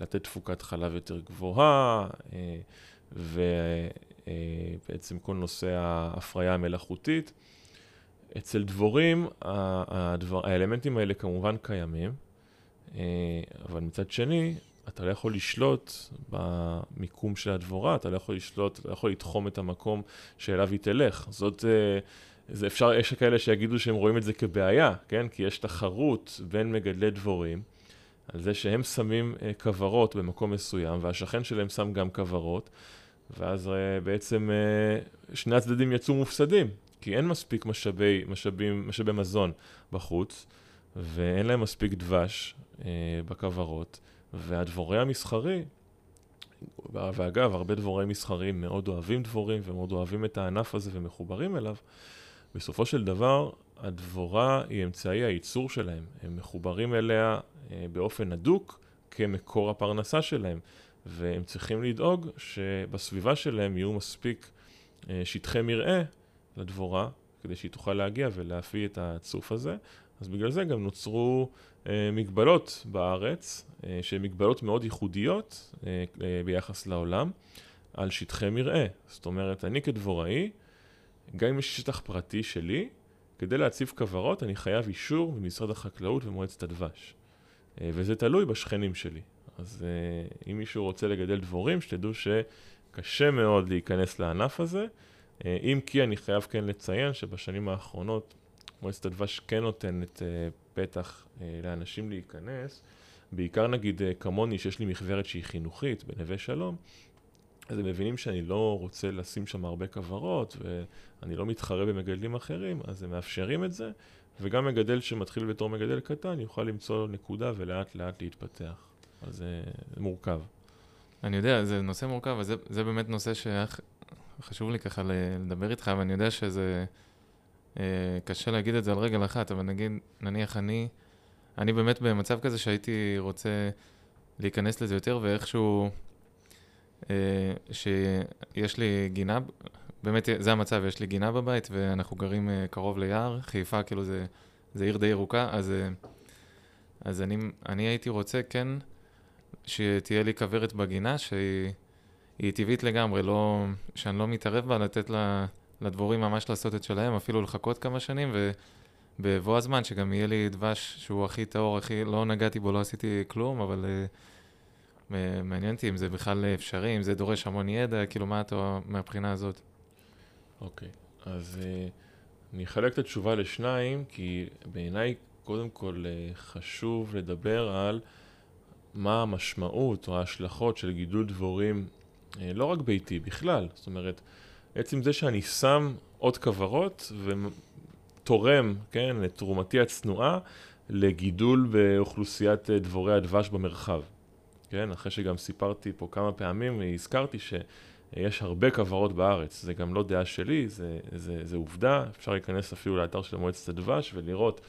לתת תפוקת חלב יותר גבוהה, אה, ובעצם אה, כל נושא ההפריה המלאכותית. אצל דבורים, הדבר, האלמנטים האלה כמובן קיימים, אה, אבל מצד שני, אתה לא יכול לשלוט במיקום של הדבורה, אתה לא יכול לשלוט, אתה לא יכול לתחום את המקום שאליו היא תלך. זאת, אה, זה אפשר, יש כאלה שיגידו שהם רואים את זה כבעיה, כן? כי יש תחרות בין מגדלי דבורים, על זה שהם שמים uh, כוורות במקום מסוים, והשכן שלהם שם גם כוורות, ואז uh, בעצם שני הצדדים יצאו מופסדים, כי אין מספיק משאבי, משאבים, משאבי מזון בחוץ, ואין להם מספיק דבש בכוורות, והדבורי המסחרי, ואגב, הרבה דבורי מסחריים מאוד אוהבים דבורים ומאוד אוהבים את הענף הזה ומחוברים אליו, בסופו של דבר, הדבורה היא אמצעי הייצור שלהם. הם מחוברים אליה אה, באופן הדוק כמקור הפרנסה שלהם, והם צריכים לדאוג שבסביבה שלהם יהיו מספיק אה, שטחי מרעה לדבורה, כדי שהיא תוכל להגיע ולהפעיל את הצוף הזה. אז בגלל זה גם נוצרו אה, מגבלות בארץ, אה, שהן מגבלות מאוד ייחודיות אה, אה, ביחס לעולם, על שטחי מרעה. זאת אומרת, אני כדבוראי, גם אם יש שטח פרטי שלי, כדי להציב כוורות אני חייב אישור ממשרד החקלאות ומועצת הדבש. אה, וזה תלוי בשכנים שלי. אז אה, אם מישהו רוצה לגדל דבורים, שתדעו שקשה מאוד להיכנס לענף הזה. אה, אם כי אני חייב כן לציין שבשנים האחרונות מועצת הדבש כן נותנת פתח לאנשים להיכנס. בעיקר נגיד כמוני, שיש לי מכוורת שהיא חינוכית בנווה שלום, אז הם מבינים שאני לא רוצה לשים שם הרבה כוורות, ואני לא מתחרה במגדלים אחרים, אז הם מאפשרים את זה, וגם מגדל שמתחיל בתור מגדל קטן יוכל למצוא נקודה ולאט לאט להתפתח. אז זה מורכב. אני יודע, זה נושא מורכב, וזה זה באמת נושא שחשוב לי ככה לדבר איתך, ואני יודע שזה אה, קשה להגיד את זה על רגל אחת, אבל נגיד, נניח אני, אני באמת במצב כזה שהייתי רוצה להיכנס לזה יותר, ואיכשהו... אה, שיש לי גינה, באמת זה המצב, יש לי גינה בבית ואנחנו גרים אה, קרוב ליער, חיפה כאילו זה, זה עיר די ירוקה, אז, אה, אז אני, אני הייתי רוצה כן שתהיה לי כוורת בגינה שהיא טבעית לגמרי, לא, שאני לא מתערב בה, לתת לה, לדבורים ממש לעשות את שלהם, אפילו לחכות כמה שנים, ובבוא הזמן שגם יהיה לי דבש שהוא הכי טהור, הכי, לא נגעתי בו, לא עשיתי כלום, אבל... מעניין אותי אם זה בכלל אפשרי, אם זה דורש המון ידע, כאילו מה אתה מהבחינה הזאת? אוקיי, okay. אז uh, אני אחלק את התשובה לשניים, כי בעיניי קודם כל uh, חשוב לדבר על מה המשמעות או ההשלכות של גידול דבורים, uh, לא רק ביתי, בכלל. זאת אומרת, עצם זה שאני שם עוד כוורות ותורם, כן, את תרומתי הצנועה לגידול באוכלוסיית דבורי הדבש במרחב. כן? אחרי שגם סיפרתי פה כמה פעמים, הזכרתי שיש הרבה כוורות בארץ. זה גם לא דעה שלי, זה, זה, זה עובדה. אפשר להיכנס אפילו לאתר של מועצת הדבש ולראות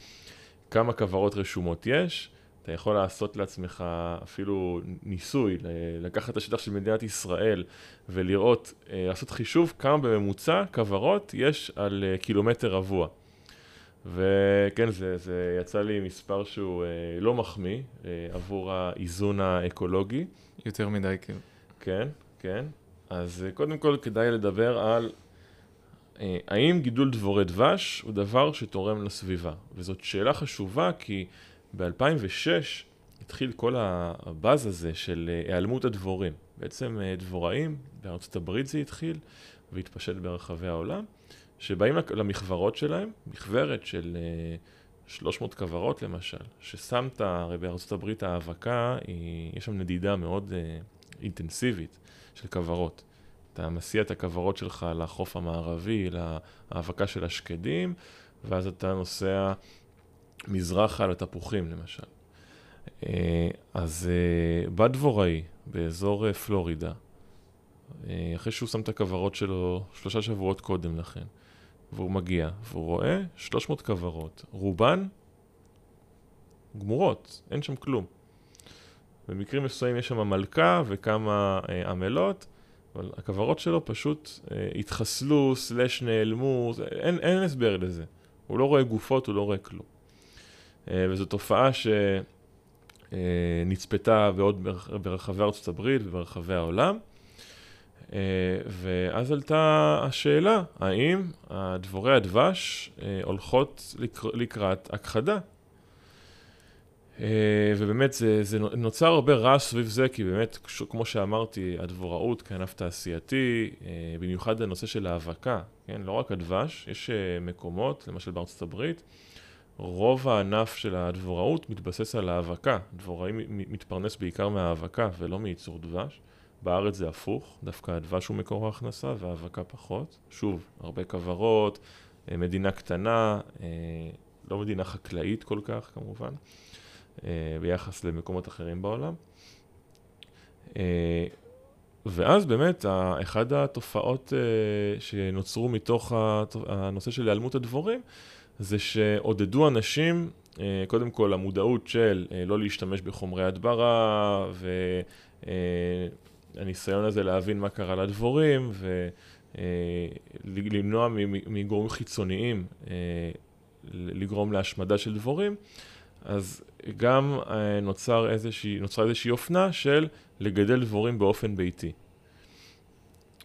כמה כוורות רשומות יש. אתה יכול לעשות לעצמך אפילו ניסוי, לקחת את השטח של מדינת ישראל ולראות, אה, לעשות חישוב כמה בממוצע כוורות יש על אה, קילומטר רבוע. וכן, זה, זה יצא לי מספר שהוא אה, לא מחמיא עבור האיזון האקולוגי. יותר מדי, כן. כן, כן. אז קודם כל כדאי לדבר על האם גידול דבורי דבש הוא דבר שתורם לסביבה. וזאת שאלה חשובה כי ב-2006 התחיל כל הבאז הזה של אה, היעלמות הדבורים. בעצם אה, דבוראים, בארצות הברית זה התחיל והתפשט ברחבי העולם. שבאים למכוורות שלהם, מכוורת של 300 אה, כוורות למשל, ששמת, הרי בארצות הברית ההאבקה, יש שם נדידה מאוד אינטנסיבית של כוורות. אתה מסיע את הכוורות שלך לחוף המערבי, להאבקה של השקדים, ואז אתה נוסע מזרחה לתפוחים למשל. Uh, אז uh, בא דבוראי באזור uh, פלורידה, אחרי שהוא שם את הכוורות שלו שלושה שבועות קודם לכן, והוא מגיע, והוא רואה 300 כוורות, רובן גמורות, אין שם כלום. במקרים מסוימים יש שם מלכה וכמה אה, עמלות, אבל הכוורות שלו פשוט אה, התחסלו, סלש נעלמו, אין, אין הסבר לזה. הוא לא רואה גופות, הוא לא רואה כלום. אה, וזו תופעה שנצפתה אה, בעוד ברחבי ארצות הברית וברחבי העולם. אה, ואז עלתה השאלה, האם דבורי הדבש הולכות לקראת הכחדה? ובאמת זה, זה נוצר הרבה רעש סביב זה, כי באמת, כמו שאמרתי, הדבוראות כענף תעשייתי, במיוחד הנושא של האבקה, כן? לא רק הדבש, יש מקומות, למשל בארצות הברית, רוב הענף של הדבוראות מתבסס על האבקה. דבוראי מתפרנס בעיקר מהאבקה ולא מייצור דבש. בארץ זה הפוך, דווקא הדבש הוא מקור ההכנסה והאבקה פחות. שוב, הרבה כוורות, אה, מדינה קטנה, אה, לא מדינה חקלאית כל כך כמובן, אה, ביחס למקומות אחרים בעולם. ואז באמת, אחת התופעות שנוצרו מתוך הנושא של היעלמות הדבורים, זה שעודדו אנשים, קודם כל המודעות של לא להשתמש בחומרי הדברה, והניסיון הזה להבין מה קרה לדבורים, ולמנוע מגורמים חיצוניים לגרום להשמדה של דבורים, אז גם אה, נוצר איזושהי, נוצרה איזושהי אופנה של לגדל דבורים באופן ביתי.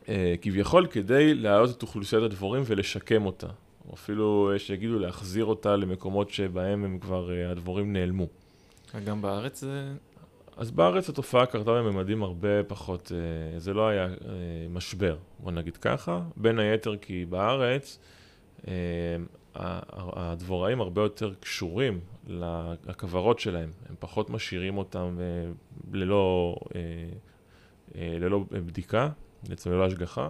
אה, כביכול כדי להעלות את אוכלוסיית הדבורים ולשקם אותה, או אפילו יש שיגידו להחזיר אותה למקומות שבהם הם כבר, אה, הדבורים נעלמו. גם בארץ זה... אז בארץ התופעה קרתה בממדים הרבה פחות, זה לא היה משבר, בוא נגיד ככה, בין היתר כי בארץ הדבוראים הרבה יותר קשורים לכוורות שלהם, הם פחות משאירים אותם אה, ללא, אה, אה, ללא בדיקה, בעצם ללא השגחה.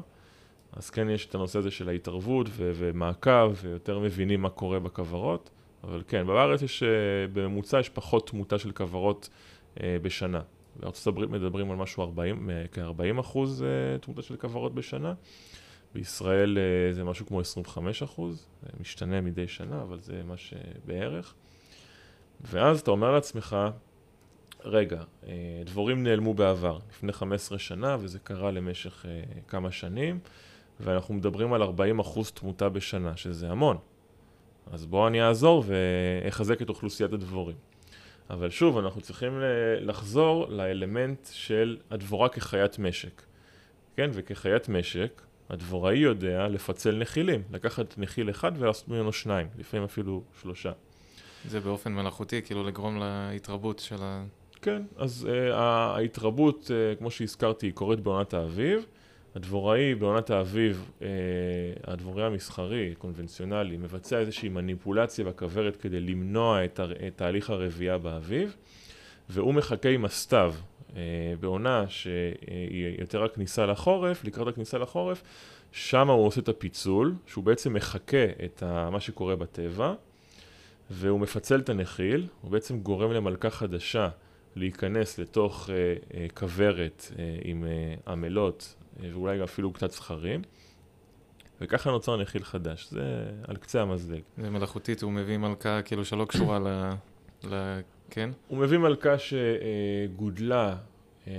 אז כן יש את הנושא הזה של ההתערבות ו- ומעקב, ויותר מבינים מה קורה בכוורות, אבל כן, בארץ יש, בממוצע יש פחות תמותה של כוורות בשנה. בארצות הברית מדברים על משהו 40, כ-40 אחוז תמותה של כוורות בשנה. בישראל אה, זה משהו כמו 25 אחוז, זה משתנה מדי שנה, אבל זה מה שבערך. ואז אתה אומר לעצמך, רגע, אה, דבורים נעלמו בעבר, לפני 15 שנה, וזה קרה למשך אה, כמה שנים, ואנחנו מדברים על 40 אחוז תמותה בשנה, שזה המון. אז בואו אני אעזור ואחזק את אוכלוסיית הדבורים. אבל שוב, אנחנו צריכים לחזור לאלמנט של הדבורה כחיית משק. כן, וכחיית משק, הדבוראי יודע לפצל נחילים, לקחת נחיל אחד ולעשות ממנו שניים, לפעמים אפילו שלושה. זה באופן מלאכותי, כאילו לגרום להתרבות של ה... כן, אז uh, ההתרבות, uh, כמו שהזכרתי, היא קורית בעונת האביב. הדבוראי בעונת האביב, uh, הדבוראי המסחרי, קונבנציונלי, מבצע איזושהי מניפולציה בכוורת כדי למנוע את, תהליך הרבייה באביב, והוא מחכה עם הסתיו אה, בעונה שהיא יותר הכניסה לחורף, לקראת הכניסה לחורף, שם הוא עושה את הפיצול, שהוא בעצם מחקה את מה שקורה בטבע, והוא מפצל את הנחיל, הוא בעצם גורם למלכה חדשה להיכנס לתוך אה, אה, כוורת עם עמלות ואולי אפילו קצת זכרים. וככה נוצר נחיל חדש, זה על קצה המזלג. זה מלאכותית, הוא מביא מלכה כאילו שלא קשורה ל... ל... כן? הוא מביא מלכה שגודלה אה,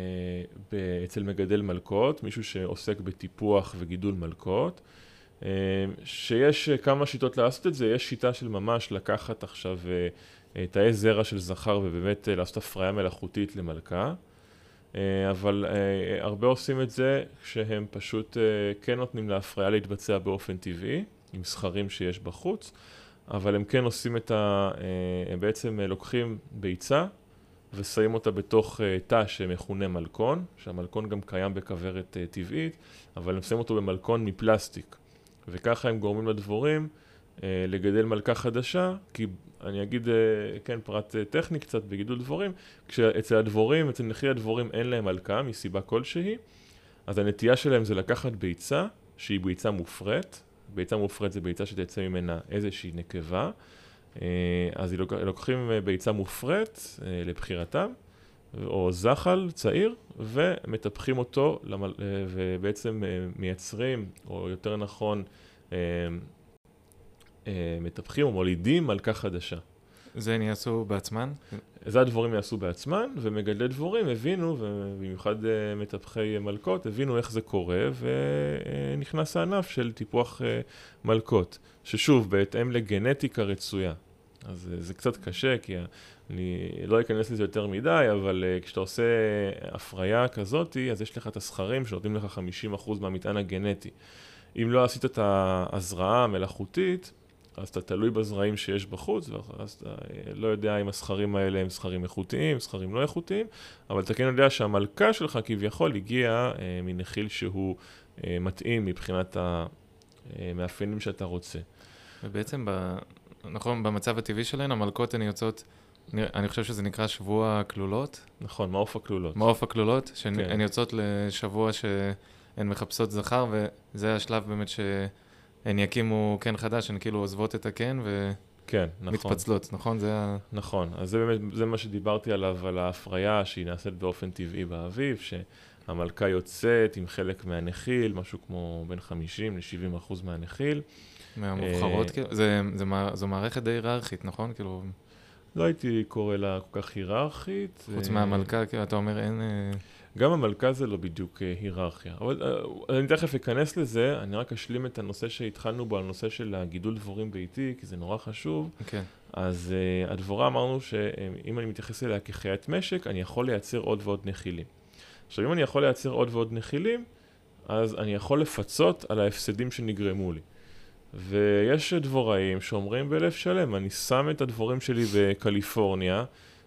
אצל מגדל מלכות, מישהו שעוסק בטיפוח וגידול מלכות, אה, שיש כמה שיטות לעשות את זה, יש שיטה של ממש לקחת עכשיו אה, תאי זרע של זכר ובאמת לעשות הפריה מלאכותית למלכה. אבל הרבה עושים את זה כשהם פשוט כן נותנים להפריה להתבצע באופן טבעי, עם זכרים שיש בחוץ. אבל הם כן עושים את ה... אה, הם בעצם אה, לוקחים ביצה ושמים אותה בתוך אה, תא שמכונה מלקון, שהמלקון גם קיים בכוורת טבעית, אבל הם שמים אותו במלקון מפלסטיק. וככה הם גורמים לדבורים לגדל מלכה חדשה, כי אני אגיד, כן, פרט טכני קצת בגידול דבורים, כשאצל הדבורים, אצל נכי הדבורים אין להם מלכה מסיבה כלשהי, אז הנטייה שלהם זה לקחת ביצה, שהיא ביצה מופרית, ביצה מופרית זה ביצה שתצא ממנה איזושהי נקבה, אה, אז לוקחים אה, ביצה מופרית אה, לבחירתם, או זחל צעיר, ומטפחים אותו, ובעצם מייצרים, או יותר נכון, מטפחים או מולידים מלכה חדשה. זה הם יעשו בעצמם? זה הדבורים יעשו בעצמם, ומגדלי דבורים הבינו, ובמיוחד אה, מטפחי מלכות, הבינו איך זה קורה, ונכנס הענף של טיפוח אה, מלכות, ששוב, בהתאם לגנטיקה רצויה. אז אה, זה קצת קשה, כי אני לא אכנס לזה יותר מדי, אבל כשאתה עושה הפריה כזאת, אז יש לך את הסכרים שנותנים לך 50% מהמטען הגנטי. אם לא עשית את ההזרעה המלאכותית, אז אתה תלוי בזרעים שיש בחוץ, ואז אתה אה, לא יודע אם הסכרים האלה הם סכרים איכותיים, סכרים לא איכותיים, אבל אתה כן יודע שהמלכה שלך כביכול הגיעה אה, מנחיל שהוא אה, מתאים מבחינת המאפיינים שאתה רוצה. ובעצם ב... נכון, במצב הטבעי שלהן, המלכות הן יוצאות, אני, אני חושב שזה נקרא שבוע הכלולות. נכון, מעוף הכלולות. מעוף הכלולות, שהן כן. יוצאות לשבוע שהן מחפשות זכר, וזה השלב באמת שהן יקימו קן חדש, הן כאילו עוזבות את הקן כן, נכון. ומתפצלות, נכון? זה ה... נכון, אז זה באמת, זה מה שדיברתי עליו, על ההפריה שהיא נעשית באופן טבעי באביב, שהמלכה יוצאת עם חלק מהנחיל, משהו כמו בין 50 ל-70 אחוז מהנחיל. מהמובחרות, אה, כאילו, זה, זה, זו מערכת די היררכית, נכון? כאילו, לא הייתי קורא לה כל כך היררכית. חוץ אה, מהמלכה, כאילו, אתה אומר, אין... גם המלכה זה לא בדיוק אה, היררכיה. אבל אה, אני תכף אכנס לזה, אני רק אשלים את הנושא שהתחלנו בו, הנושא של הגידול דבורים ביתי, כי זה נורא חשוב. כן, אז uh, הדבורה אמרנו שאם אני מתייחס אליה כחיית משק, אני יכול לייצר עוד ועוד נחילים. עכשיו, אם אני יכול לייצר עוד ועוד נחילים, אז אני יכול לפצות על ההפסדים שנגרמו לי. ויש דבוראים שאומרים בלב שלם, אני שם את הדבורים שלי בקליפורניה,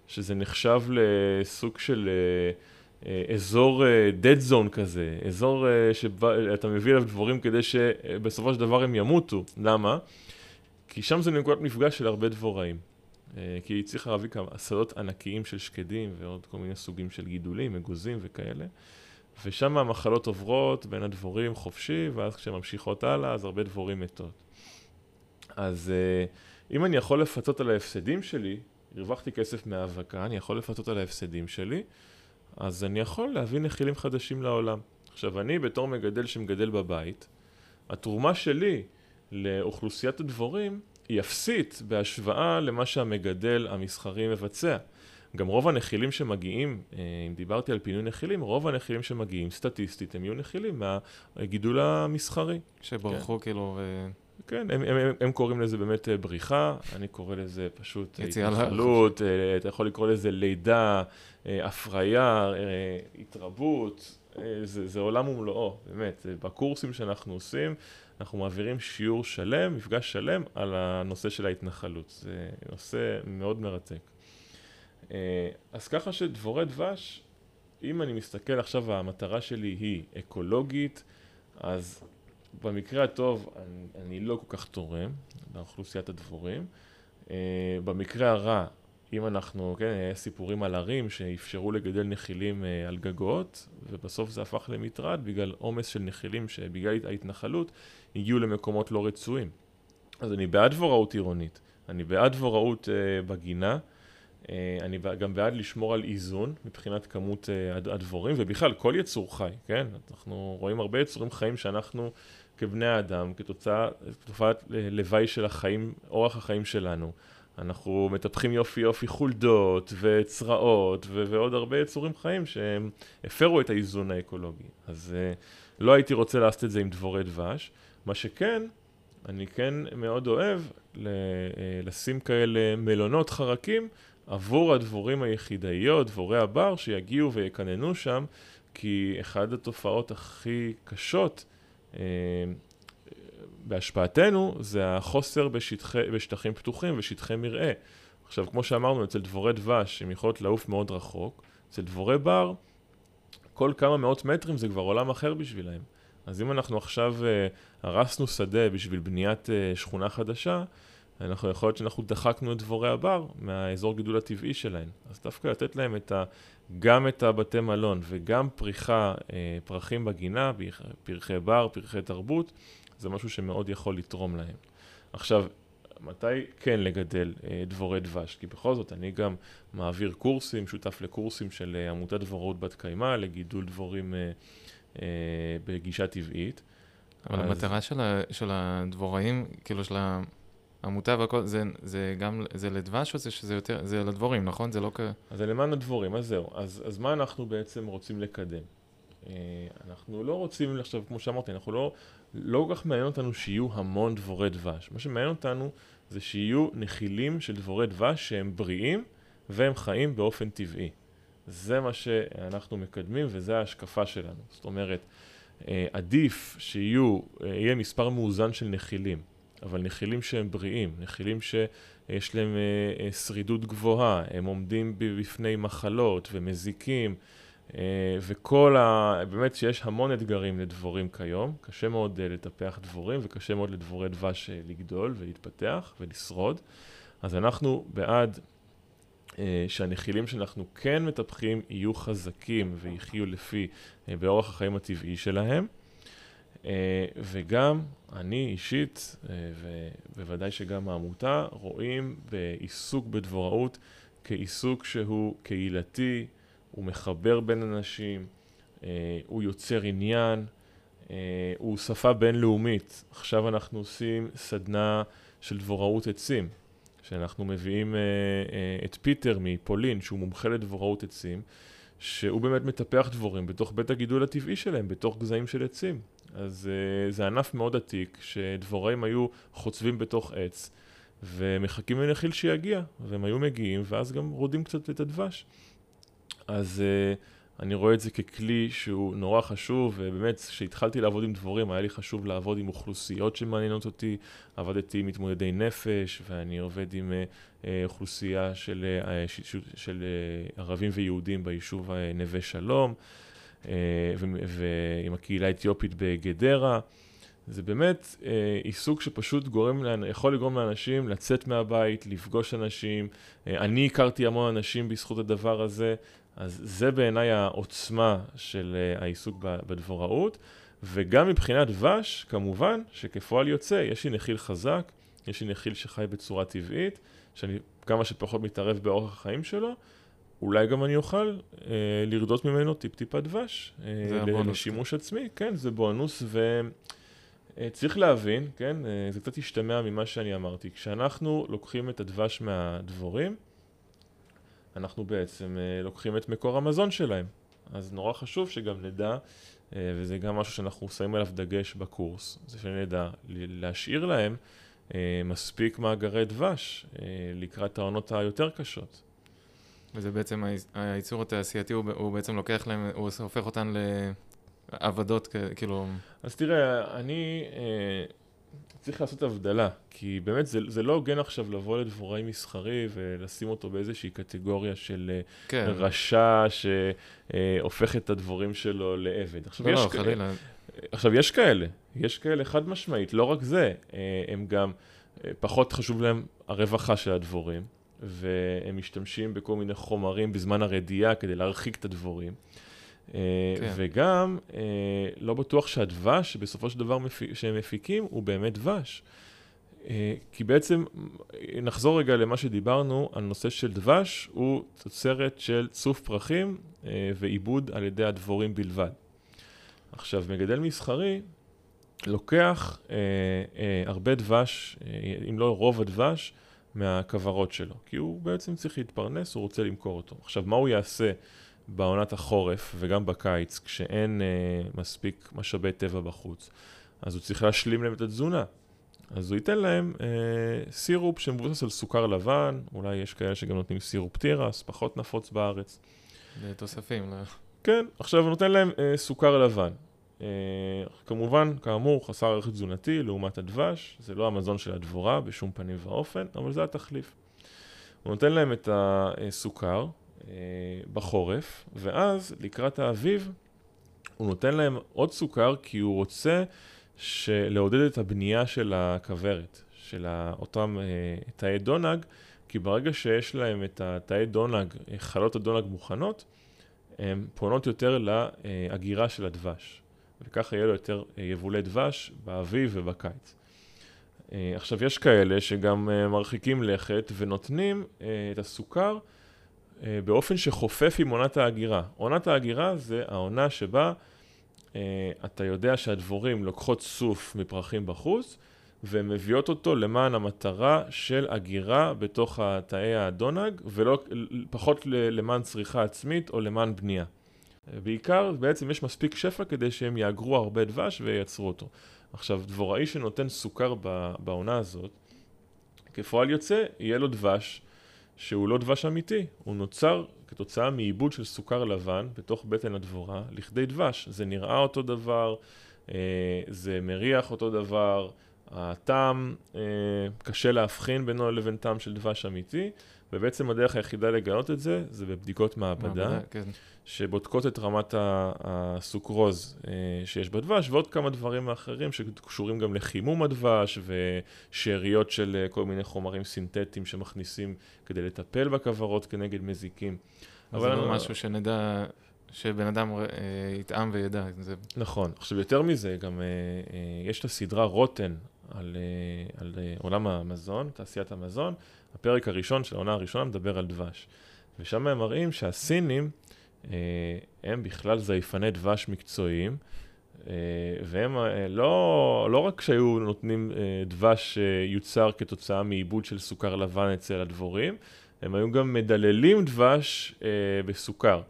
שזה נחשב לסוג של uh, אזור uh, dead zone כזה, אזור uh, שאתה מביא אליו דבורים כדי שבסופו של דבר הם ימותו. למה? כי שם זה נקודת מפגש של הרבה דבוראים. אה, כי הצליחה להביא כמה שדות ענקיים של שקדים ועוד כל מיני סוגים של גידולים, אגוזים וכאלה. ושם המחלות עוברות בין הדבורים חופשי, ואז כשהן ממשיכות הלאה, אז הרבה דבורים מתות. אז אה, אם אני יכול לפצות על ההפסדים שלי, הרווחתי כסף מהאבקה, אני יכול לפצות על ההפסדים שלי, אז אני יכול להביא נחילים חדשים לעולם. עכשיו, אני בתור מגדל שמגדל בבית, התרומה שלי לאוכלוסיית הדבורים היא אפסית בהשוואה למה שהמגדל המסחרי מבצע. גם רוב הנחילים שמגיעים, אה, אם דיברתי על פינוי נחילים, רוב הנחילים שמגיעים סטטיסטית הם יהיו נחילים מהגידול המסחרי. שברחו, כאילו, ו... כן, הם, הם, הם, הם קוראים לזה באמת אה, בריחה, אני קורא לזה פשוט אה, יציאה התנחלות, אה, אתה יכול לקרוא לזה לידה, הפריה, התרבות, זה, זה עולם ומלואו, באמת. בקורסים שאנחנו עושים, אנחנו מעבירים שיעור שלם, מפגש שלם, על הנושא של ההתנחלות. זה נושא מאוד מרתק. אז ככה שדבורי דבש, אם אני מסתכל עכשיו, המטרה שלי היא אקולוגית, אז במקרה הטוב אני, אני לא כל כך תורם לאוכלוסיית הדבורים. Uh, במקרה הרע, אם אנחנו, כן, היה סיפורים על ערים שאפשרו לגדל נחילים uh, על גגות, ובסוף זה הפך למטרד בגלל עומס של נחילים שבגלל ההתנחלות הגיעו למקומות לא רצויים. אז אני בעד דבוראות עירונית, אני בעד דבוראות uh, בגינה, uh, אני גם בעד לשמור על איזון מבחינת כמות uh, הד- הדבורים, ובכלל כל יצור חי, כן? אנחנו רואים הרבה יצורים חיים שאנחנו כבני האדם, כתוצאה, תופעת לוואי של החיים, אורח החיים שלנו. אנחנו מטפחים יופי יופי חולדות וצרעות ו- ועוד הרבה יצורים חיים שהם הפרו את האיזון האקולוגי. אז uh, לא הייתי רוצה לעשות את זה עם דבורי דבש. מה שכן, אני כן מאוד אוהב ל- אה, לשים כאלה מלונות חרקים עבור הדבורים היחידאיות, דבורי הבר, שיגיעו ויקננו שם, כי אחת התופעות הכי קשות בהשפעתנו זה החוסר בשטחי, בשטחים פתוחים ושטחי מרעה. עכשיו, כמו שאמרנו, אצל דבורי דבש הם יכולות לעוף מאוד רחוק, אצל דבורי בר, כל כמה מאות מטרים זה כבר עולם אחר בשבילהם. אז אם אנחנו עכשיו uh, הרסנו שדה בשביל בניית uh, שכונה חדשה, אנחנו יכול להיות שאנחנו דחקנו את דבורי הבר מהאזור גידול הטבעי שלהם. אז דווקא לתת להם את ה, גם את הבתי מלון וגם פריחה, uh, פרחים בגינה, פרחי בר, פרחי תרבות, זה משהו שמאוד יכול לתרום להם. עכשיו, מתי כן לגדל אה, דבורי דבש? כי בכל זאת אני גם מעביר קורסים, שותף לקורסים של אה, עמותת דבוראות בת קיימא לגידול דבורים אה, אה, בגישה טבעית. אבל אז- המטרה של, ה, של הדבוראים, כאילו של העמותה והכל, זה, זה גם, זה לדבש או זה שזה יותר, זה לדבורים, נכון? זה לא כ... אז זה למען הדבורים, אז זהו. אז, אז מה אנחנו בעצם רוצים לקדם? אה, אנחנו לא רוצים, עכשיו, כמו שאמרתי, אנחנו לא, לא כל כך מעניין אותנו שיהיו המון דבורי דבש. מה שמעניין אותנו זה שיהיו נחילים של דבורי דבש שהם בריאים והם חיים באופן טבעי. זה מה שאנחנו מקדמים וזה ההשקפה שלנו. זאת אומרת, אה, עדיף שיהיו, אה, יהיה מספר מאוזן של נחילים, אבל נחילים שהם בריאים, נחילים שיש להם אה, אה, שרידות גבוהה, הם עומדים בפני מחלות ומזיקים וכל ה... באמת שיש המון אתגרים לדבורים כיום, קשה מאוד לטפח דבורים וקשה מאוד לדבורי דבש לגדול ולהתפתח ולשרוד. אז אנחנו בעד שהנחילים שאנחנו כן מטפחים יהיו חזקים ויחיו לפי, באורח החיים הטבעי שלהם. אה, וגם אני אישית, אה, ובוודאי שגם העמותה, רואים בעיסוק בדבוראות כעיסוק שהוא קהילתי, הוא מחבר בין אנשים, אה, הוא יוצר עניין, הוא שפה בינלאומית. עכשיו אנחנו עושים סדנה של דבוראות עצים, שאנחנו מביאים את פיטר מפולין, שהוא מומחה לדבוראות עצים, שהוא באמת מטפח דבורים בתוך בית הגידול הטבעי שלהם, בתוך גזעים של עצים. אז uh, זה ענף מאוד עתיק, שדבוראים היו חוצבים בתוך עץ, ומחכים לנחיל שיגיע, והם היו מגיעים, ואז גם רודים קצת את הדבש. אז uh, אני רואה את זה ככלי שהוא נורא חשוב, ובאמת, כשהתחלתי לעבוד עם דבורים, היה לי חשוב לעבוד עם אוכלוסיות שמעניינות אותי. עבדתי עם מתמודדי נפש, ואני עובד עם uh, אוכלוסייה של, uh, של, uh, ערבים ויהודים ביישוב נווה שלום. אה, ועם הקהילה האתיופית בגדרה. זה באמת אה, עיסוק שפשוט גורם, יכול לגרום לאנשים לצאת מהבית, לפגוש אנשים. אה, אני הכרתי המון אנשים בזכות הדבר הזה, אז זה בעיניי העוצמה של העיסוק בדבוראות. וגם מבחינת דבש, כמובן שכפועל יוצא, יש לי נחיל חזק, יש לי נחיל שחי בצורה טבעית, שאני כמה שפחות מתערב באורח החיים שלו, אולי גם אני אוכל אה, לרדות ממנו טיפ-טיפה דבש. אה, זה הבונוס. לשימוש עצמי, כן, זה בונוס, וצריך אה, להבין, כן, אה, זה קצת השתמע ממה שאני אמרתי. כשאנחנו לוקחים את הדבש מהדבורים, אנחנו בעצם אה, לוקחים את מקור המזון שלהם. אז נורא חשוב שגם נדע, אה, וזה גם משהו שאנחנו שמים עליו דגש בקורס, זה שנדע להשאיר להם אה, מספיק מאגרי דבש אה, לקראת העונות היותר קשות. וזה בעצם, הייצור התעשייתי, הוא, הוא בעצם לוקח להם, הוא הופך אותן לעבדות, כאילו... אז תראה, אני אה, צריך לעשות הבדלה, כי באמת זה, זה לא הוגן עכשיו לבוא לדבוראי מסחרי ולשים אותו באיזושהי קטגוריה של אה, כן. רשע שהופך את הדבורים שלו לעבד. עכשיו, לא, יש לא, כ... חלילה. עכשיו, יש כאלה, יש כאלה חד משמעית, לא רק זה, אה, הם גם, אה, פחות חשוב להם הרווחה של הדבורים. והם משתמשים בכל מיני חומרים בזמן הרדיעה כדי להרחיק את הדבורים. אה, כן. וגם, לא בטוח שהדבש שבסופו של דבר שהם מפיקים הוא באמת דבש. כי בעצם, נחזור רגע למה שדיברנו, על נושא של דבש, הוא תוצרת של צוף פרחים ועיבוד על ידי הדבורים בלבד. עכשיו, מגדל מסחרי לוקח אה, אה, הרבה דבש, אה, אם לא רוב הדבש, מהכוורות שלו, כי הוא בעצם צריך להתפרנס, הוא רוצה למכור אותו. עכשיו, מה הוא יעשה בעונת החורף וגם בקיץ, כשאין אה, מספיק משאבי טבע בחוץ? אז הוא צריך להשלים להם את התזונה. אז הוא ייתן להם אה, סירופ שמבוסס על סוכר לבן, אולי יש כאלה שגם נותנים סירופ תירס, פחות נפוץ בארץ. תוספים. לא? כן, עכשיו הוא נותן להם אה, סוכר לבן. Uh, כמובן, כאמור, חסר ערך תזונתי לעומת הדבש, זה לא המזון של הדבורה בשום פנים ואופן, אבל זה התחליף. הוא נותן להם את הסוכר uh, בחורף, ואז לקראת האביב הוא נותן להם עוד סוכר כי הוא רוצה לעודד את הבנייה של הכוורת, של אותם uh, תאי דונג, כי ברגע שיש להם את התאי דונג, חלות הדונג מוכנות, הן פונות יותר להגירה של הדבש. וככה יהיה לו יותר אה, יבולי דבש באביב ובקיץ. אה, עכשיו, יש כאלה שגם אה, מרחיקים לכת ונותנים את הסוכר באופן שחופף עם עונת ההגירה. עונת ההגירה זה העונה שבה אתה יודע שהדבורים לוקחות סוף מפרחים בחוץ והן מביאות אותו למען המטרה של אגירה בתוך תאי הדונג ולא פחות למען צריכה עצמית או למען בנייה. בעיקר בעצם יש מספיק שפע כדי שהם יאגרו הרבה דבש וייצרו אותו. עכשיו, דבוראי שנותן סוכר בעונה הזאת, כפועל יוצא, יהיה לו דבש שהוא לא דבש אמיתי, הוא נוצר כתוצאה מעיבוד של סוכר לבן בתוך בטן הדבורה לכדי דבש. זה נראה אותו דבר, אה, זה מריח אותו דבר, הטעם אה, קשה להבחין בינו לבין טעם של דבש אמיתי, ובעצם הדרך היחידה לגלות את זה, זה בבדיקות מעבדה, מעבדה, כן. שבודקות את רמת הסוכרוז אה, שיש בדבש, ועוד כמה דברים אחרים שקשורים גם לחימום הדבש, ושאריות של אה, כל מיני חומרים סינתטיים שמכניסים כדי לטפל בכוורות כנגד מזיקים. אבל זה לא אני- משהו שנדע, שבן אדם אה, יטעם וידע. זה נכון. עכשיו, יותר מזה, גם אה, אה, יש את הסדרה רוטן על, אה, על עולם המזון, תעשיית המזון. הפרק הראשון של העונה הראשונה מדבר על דבש. ושם הם מראים שהסינים אה, הם בכלל זייפני דבש מקצועיים, אה, והם אה, לא, לא רק שהיו נותנים אה, דבש שיוצר כתוצאה מעיבוד של סוכר לבן אצל הדבורים, הם היו גם מדללים דבש אה, בסוכר.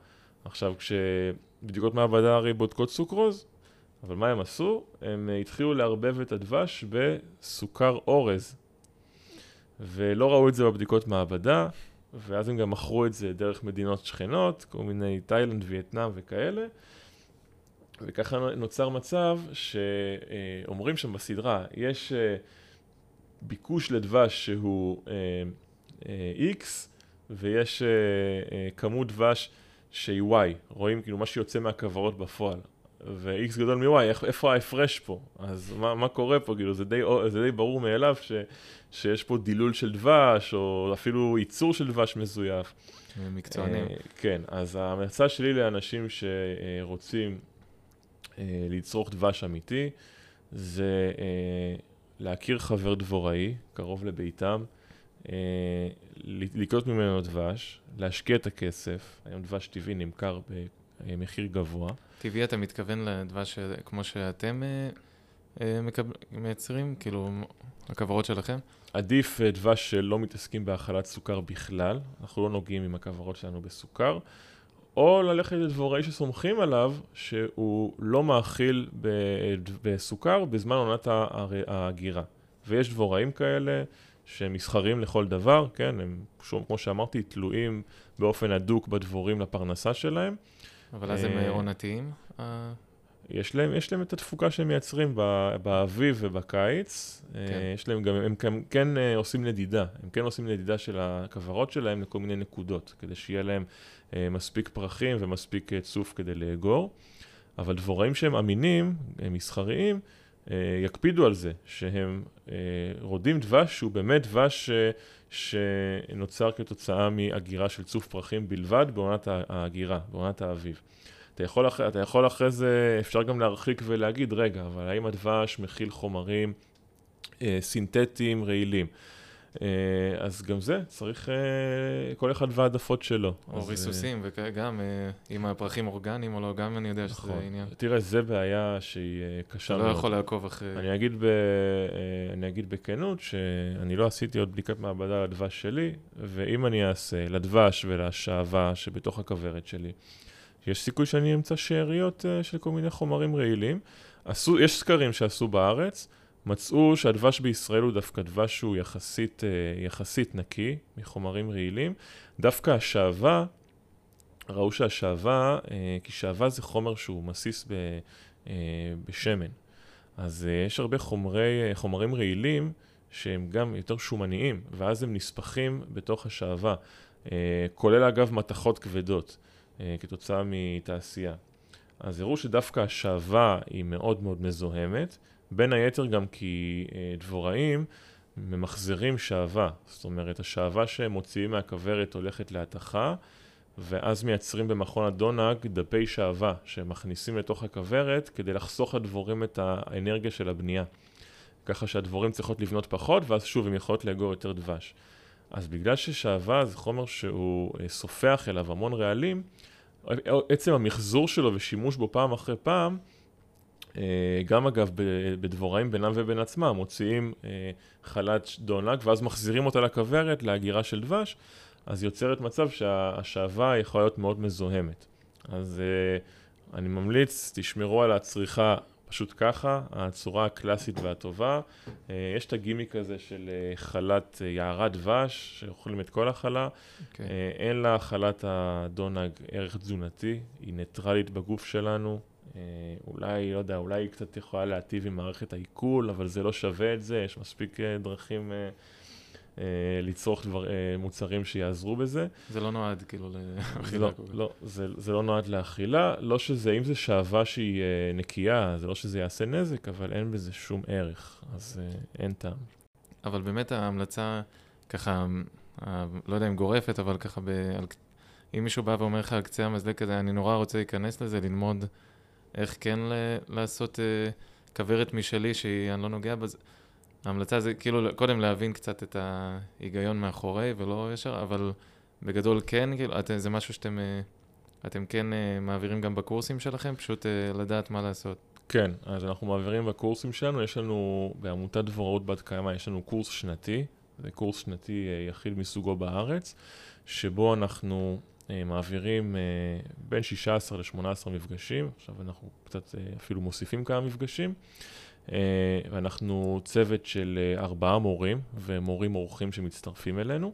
עכשיו, כשבדיקות מעבדה הרי בודקות סוכרוז, אבל מה הם עשו? הם אה, התחילו לערבב את הדבש בסוכר אורז. ולא ראו את זה בבדיקות מעבדה, ואז הם גם מכרו את זה דרך מדינות שכנות, כל מיני תאילנד, וייטנאם וכאלה. וככה נוצר מצב שאומרים שם בסדרה, יש אה, ביקוש לדבש שהוא אה, אה, X, ויש כמות דבש שהיא Y, רואים כאילו מה שיוצא מהכוורות בפועל. ו-X גדול מ-Y, איפה ההפרש פה? אז מה, מה קורה פה? כאילו, זה די, זה די ברור מאליו ש, שיש פה דילול של דבש, או אפילו ייצור של דבש מזויף. מקצוענים. אה, כן, אז ההמלצה שלי לאנשים שרוצים אה, לצרוך דבש אמיתי, זה אה, להכיר חבר דבוראי, קרוב לביתם, אה, לקנות ממנו דבש, להשקיע את הכסף, היום דבש טבעי נמכר במחיר גבוה. טבעי אתה מתכוון לדבש כמו שאתם אה, אה, מייצרים? כאילו, הכוורות שלכם? עדיף אה, דבש שלא מתעסקים בהאכלת סוכר בכלל, אנחנו לא נוגעים עם הכוורות שלנו בסוכר, או ללכת לדבוראי שסומכים עליו שהוא לא מאכיל בסוכר בזמן עונת ההגירה. ויש דבוראים כאלה שהם מסחרים לכל דבר, כן, הם, כמו שאמרתי, תלויים באופן הדוק בדבורים לפרנסה שלהם. אבל אז הם אה, אה, עונתיים? אה, יש להם, יש להם את התפוקה שהם מייצרים באביב ובקיץ. כן. יש להם גם, הם כן, כן עושים נדידה. הם כן עושים נדידה של הכוורות שלהם לכל מיני נקודות, כדי שיהיה להם מספיק פרחים ומספיק צוף כדי לאגור. אבל דבוראים שהם אמינים, אה, מסחריים, יקפידו על זה, שהם רודים דבש שהוא באמת דבש שנוצר כתוצאה מהגירה של צוף פרחים בלבד בעונת ההגירה, בעונת האביב. אתה יכול, אחרי, אתה יכול אחרי זה, אפשר גם להרחיק ולהגיד, רגע, אבל האם הדבש מכיל חומרים אה, סינתטיים רעילים? אה, אז גם זה, צריך אה, כל אחד והעדפות שלו. או אז, ריסוסים, וגם אם הפרחים אורגניים או לא, גם אני יודע אה, שזה נכון. עניין. תראה, זה בעיה שהיא אה, קשה אתה מאוד. לא יכול לעקוב אחרי... אני אגיד, ב, אה, אני אגיד בכנות שאני לא עשיתי עוד בדיקת מעבדה לדבש שלי, ואם אני אעשה לדבש ולשעווה שבתוך הכוורת שלי, יש סיכוי שאני אמצא שאריות אה, של כל מיני חומרים רעילים. עשו, יש סקרים שעשו בארץ, מצאו שהדבש בישראל הוא דווקא דבש שהוא יחסית, אה, יחסית נקי מחומרים רעילים. דווקא השעווה, ראו שהשעווה, אה, כי שעווה זה חומר שהוא מסיס ב, אה, בשמן. אז יש הרבה חומרי, חומרים רעילים שהם גם יותר שומניים, ואז הם נספחים בתוך השעווה, כולל אגב מתכות כבדות, כתוצאה מתעשייה. אז הראו שדווקא השעווה היא מאוד מאוד מזוהמת, בין היתר גם כי uh, דבוראים ממחזרים שעווה, זאת אומרת השעווה שהם מוציאים מהכוורת הולכת להתכה, ואז מייצרים במכון הדונג דפי שעווה שמכניסים לתוך הכוורת כדי לחסוך לדבורים את האנרגיה של הבנייה. ככה שהדבורים צריכות לבנות פחות, ואז שוב, הן יכולות לאגור יותר דבש. אז בגלל ששעווה זה חומר שהוא אה, סופח אליו המון רעלים, עצם המחזור שלו ושימוש בו פעם אחרי פעם, אה, גם אגב בדבוראים בינם ובין עצמם, מוציאים אה, חלת דונג ואז מחזירים אותה לכוורת להגירה של דבש, אז יוצרת מצב שהשעווה יכולה להיות מאוד מזוהמת. אז uh, אני ממליץ, תשמרו על הצריכה פשוט ככה, הצורה הקלאסית והטובה. יש את הגימיק הזה של חלת יערת דבש, שאוכלים את כל החלה. כן. Uh, אין לה חלת הדונג ערך תזונתי, היא ניטרלית בגוף שלנו. Uh, אולי, לא יודע, אולי היא קצת יכולה להטיב עם מערכת העיכול, אבל זה לא שווה את זה, יש מספיק uh, דרכים... Uh, לצרוך דבר, מוצרים שיעזרו בזה. זה לא נועד כאילו לאכילה. לא, לא זה, זה לא נועד לאכילה, לא שזה, אם זה שעווה שהיא נקייה, זה לא שזה יעשה נזק, אבל אין בזה שום ערך, אז אין טעם. אבל באמת ההמלצה, ככה, לא יודע אם גורפת, אבל ככה, ב, על, אם מישהו בא ואומר לך על קצה המזלג כזה, אני נורא רוצה להיכנס לזה, ללמוד איך כן לעשות uh, כוורת משלי שהיא, אני לא נוגע בזה. ההמלצה זה כאילו קודם להבין קצת את ההיגיון מאחורי ולא ישר, אבל בגדול כן, כאילו, את, זה משהו שאתם uh, אתם כן uh, מעבירים גם בקורסים שלכם, פשוט uh, לדעת מה לעשות. כן, אז אנחנו מעבירים בקורסים שלנו, יש לנו בעמותת דבוראות בת קיימא, יש לנו קורס שנתי, זה קורס שנתי יחיד מסוגו בארץ, שבו אנחנו אה, מעבירים אה, בין 16 ל-18 מפגשים, עכשיו אנחנו קצת אה, אפילו מוסיפים כמה מפגשים, ואנחנו צוות של ארבעה מורים ומורים אורחים שמצטרפים אלינו.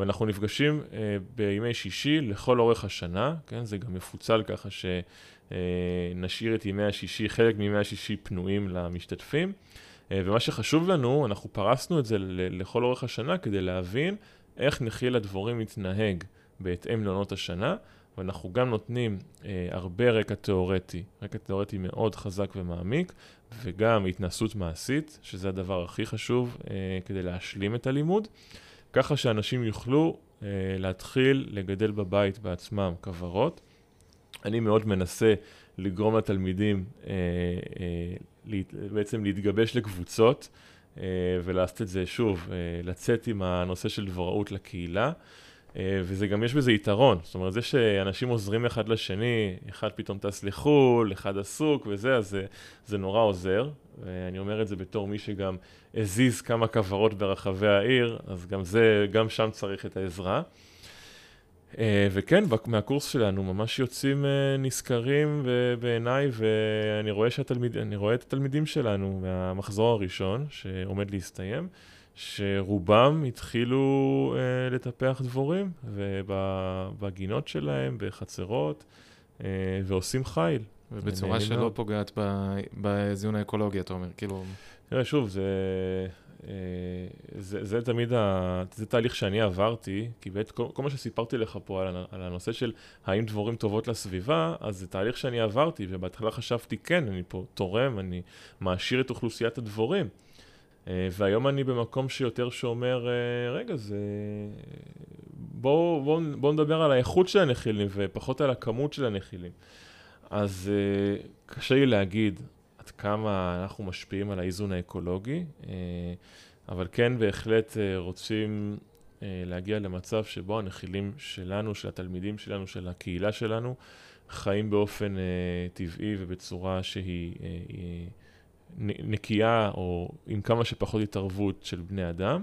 ואנחנו נפגשים אה, בימי שישי לכל אורך השנה, כן? זה גם מפוצל ככה שנשאיר את ימי השישי, חלק מימי השישי פנויים למשתתפים. אה, ומה שחשוב לנו, אנחנו פרסנו את זה לכל אורך השנה כדי להבין איך נחיל הדבורים מתנהג בהתאם לעונות השנה, ואנחנו גם נותנים אה, הרבה רקע תיאורטי, רקע תיאורטי מאוד חזק ומעמיק, וגם התנסות מעשית, שזה הדבר הכי חשוב אה, כדי להשלים את הלימוד, ככה שאנשים יוכלו אה, להתחיל לגדל בבית בעצמם כוורות. אני מאוד מנסה לגרום לתלמידים אה, אה, להת, בעצם להתגבש לקבוצות אה, ולעשות את זה שוב, אה, לצאת עם הנושא של דבוראות לקהילה. אה, וזה גם, יש בזה יתרון. זאת אומרת, זה שאנשים עוזרים אחד לשני, אחד פתאום טס לחו"ל, אחד עסוק וזה, אז זה, זה נורא עוזר. ואני אומר את זה בתור מי שגם הזיז כמה כוורות ברחבי העיר, אז גם זה, גם שם צריך את העזרה. אה, וכן, מהקורס שלנו ממש יוצאים אה, נשכרים בעיניי, ואני רואה, שהתלמיד, רואה את התלמידים שלנו מהמחזור הראשון, שעומד להסתיים. שרובם התחילו uh, לטפח דבורים, ובגינות שלהם, בחצרות, uh, ועושים חיל. ובצורה שלא מאוד. פוגעת בזיון האקולוגי, אתה אומר, כאילו... תראה, שוב, זה, uh, זה, זה תמיד, ה, זה תהליך שאני עברתי, כי בעת כל, כל מה שסיפרתי לך פה על, על הנושא של האם דבורים טובות לסביבה, אז זה תהליך שאני עברתי, ובהתחלה חשבתי, כן, אני פה תורם, אני מעשיר את אוכלוסיית הדבורים. אה, והיום אני במקום שיותר שאומר, אה, רגע, זה... בואו בוא, בוא נדבר על האיכות של הנחילים ופחות על הכמות של הנחילים. אז אה, קשה לי להגיד עד כמה אנחנו משפיעים על האיזון האקולוגי, אבל כן בהחלט רוצים להגיע למצב שבו הנחילים שלנו, של התלמידים שלנו, של הקהילה שלנו, חיים באופן טבעי ובצורה שהיא... נקייה או עם כמה שפחות התערבות של בני אדם.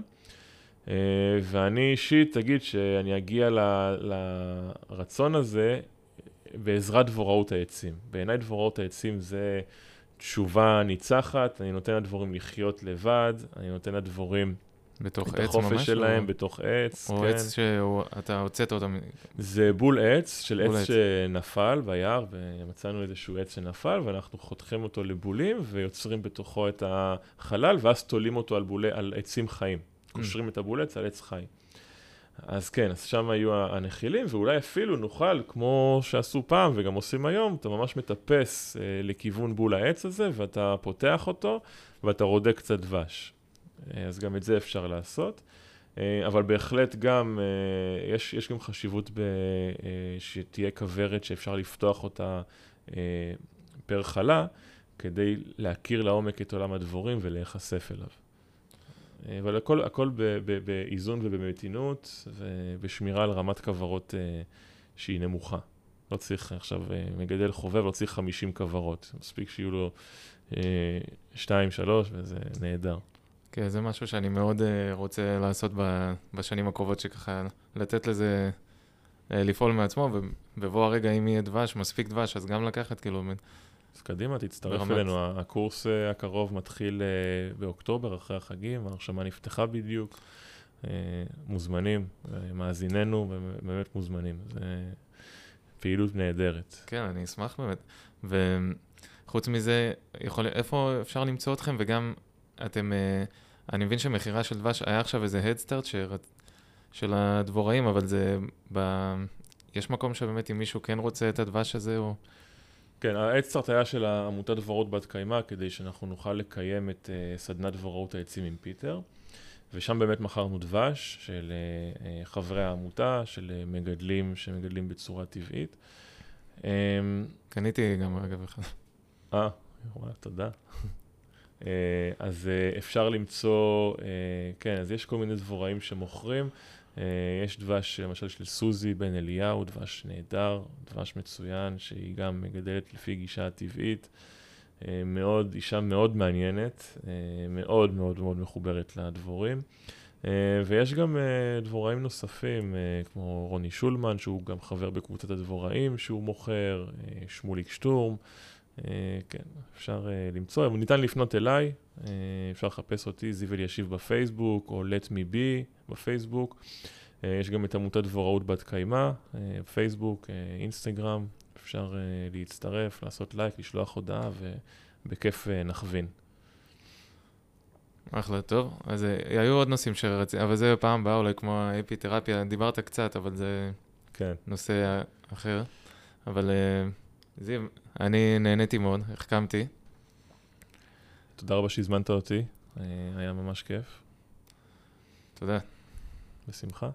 אה, ואני אישית אגיד שאני אגיע ל, לרצון הזה בעזרת דבוראות העצים. בעיניי דבוראות העצים זה תשובה ניצחת, אני נותן לדבורים לחיות לבד, אני נותן לדבורים בתוך עץ ממש? את החופש שלהם, או... בתוך עץ, או כן. או עץ שאתה הוצאת אותם. זה בול עץ של עץ, עץ שנפל ביער, ומצאנו איזשהו עץ שנפל, ואנחנו חותכים אותו לבולים, ויוצרים בתוכו את החלל, ואז תולים אותו על, בולי, על עצים חיים. Mm. קושרים את הבול עץ על עץ חי. אז כן, אז שם היו הנחילים, ואולי אפילו נוכל, כמו שעשו פעם וגם עושים היום, אתה ממש מטפס אה, לכיוון בול העץ הזה, ואתה פותח אותו, ואתה רודה קצת דבש. אה, אז גם את זה אפשר לעשות. אה, אבל בהחלט גם, אה, יש, יש גם חשיבות ב, שתהיה כוורת שאפשר לפתוח אותה פר חלה, כדי להכיר לעומק את עולם הדבורים ולהיחשף אליו. אבל הכל, הכל באיזון ובמתינות ובשמירה על רמת כוורות שהיא נמוכה. לא צריך עכשיו מגדל חובב, לא צריך 50 כוורות. מספיק שיהיו לו 2, 3 וזה נהדר. כן, זה משהו שאני מאוד uh, רוצה לעשות בשנים הקרובות, שככה לתת לזה uh, לפעול מעצמו, ובבוא הרגע, אם יהיה דבש, מספיק דבש, אז גם לקחת, כאילו... אז קדימה, תצטרף ברמת... אלינו. הקורס uh, הקרוב מתחיל באוקטובר, אחרי החגים, ההרשמה נפתחה בדיוק. מוזמנים, מאזיננו, באמת מוזמנים. זו פעילות נהדרת. כן, אני אשמח באמת. וחוץ מזה, יכול... איפה אפשר למצוא אתכם, וגם אתם... Uh, אני מבין שמכירה של דבש, היה עכשיו איזה הדסטארט של הדבוראים, אבל זה... ב... יש מקום שבאמת אם מישהו כן רוצה את הדבש הזה, או... כן, ההדסטארט היה של העמותת דבורות בת קיימא, כדי שאנחנו נוכל לקיים את uh, סדנת דבוראות העצים עם פיטר. ושם באמת מכרנו דבש של uh, חברי העמותה, של uh, מגדלים שמגדלים בצורה טבעית. Um, קניתי גם, אגב, אחד. אה, וואלה, תודה. Uh, אז uh, אפשר למצוא, uh, כן, אז יש כל מיני דבוראים שמוכרים. יש דבש, למשל, של סוזי בן אליהו, דבש נהדר, דבש מצוין, שהיא גם מגדלת לפי גישה הטבעית. אה, מאוד, אישה מאוד מעניינת, אה, מאוד מאוד מאוד מחוברת לדבורים. אה, ויש גם דבוראים נוספים, כמו רוני שולמן, שהוא גם חבר בקבוצת הדבוראים שהוא מוכר, שמוליק שטורם. כן, אפשר למצוא, ניתן לפנות אליי, אפשר לחפש אותי, זיו אלישיב בפייסבוק, או let me be בפייסבוק. יש גם את עמותת דבוראות בת קיימא, פייסבוק, אינסטגרם, אפשר uh, להצטרף, לעשות לייק, לשלוח הודעה, ובכיף uh, נכווין. אחלה, טוב. אז uh, היו עוד נושאים שרציתי, אבל זה פעם הבאה אולי כמו האפיתרפיה, דיברת קצת, אבל זה כן. נושא אחר. אבל uh, זיו, אני נהניתי מאוד, החכמתי. תודה רבה שהזמנת אותי, היה ממש כיף. תודה. בשמחה.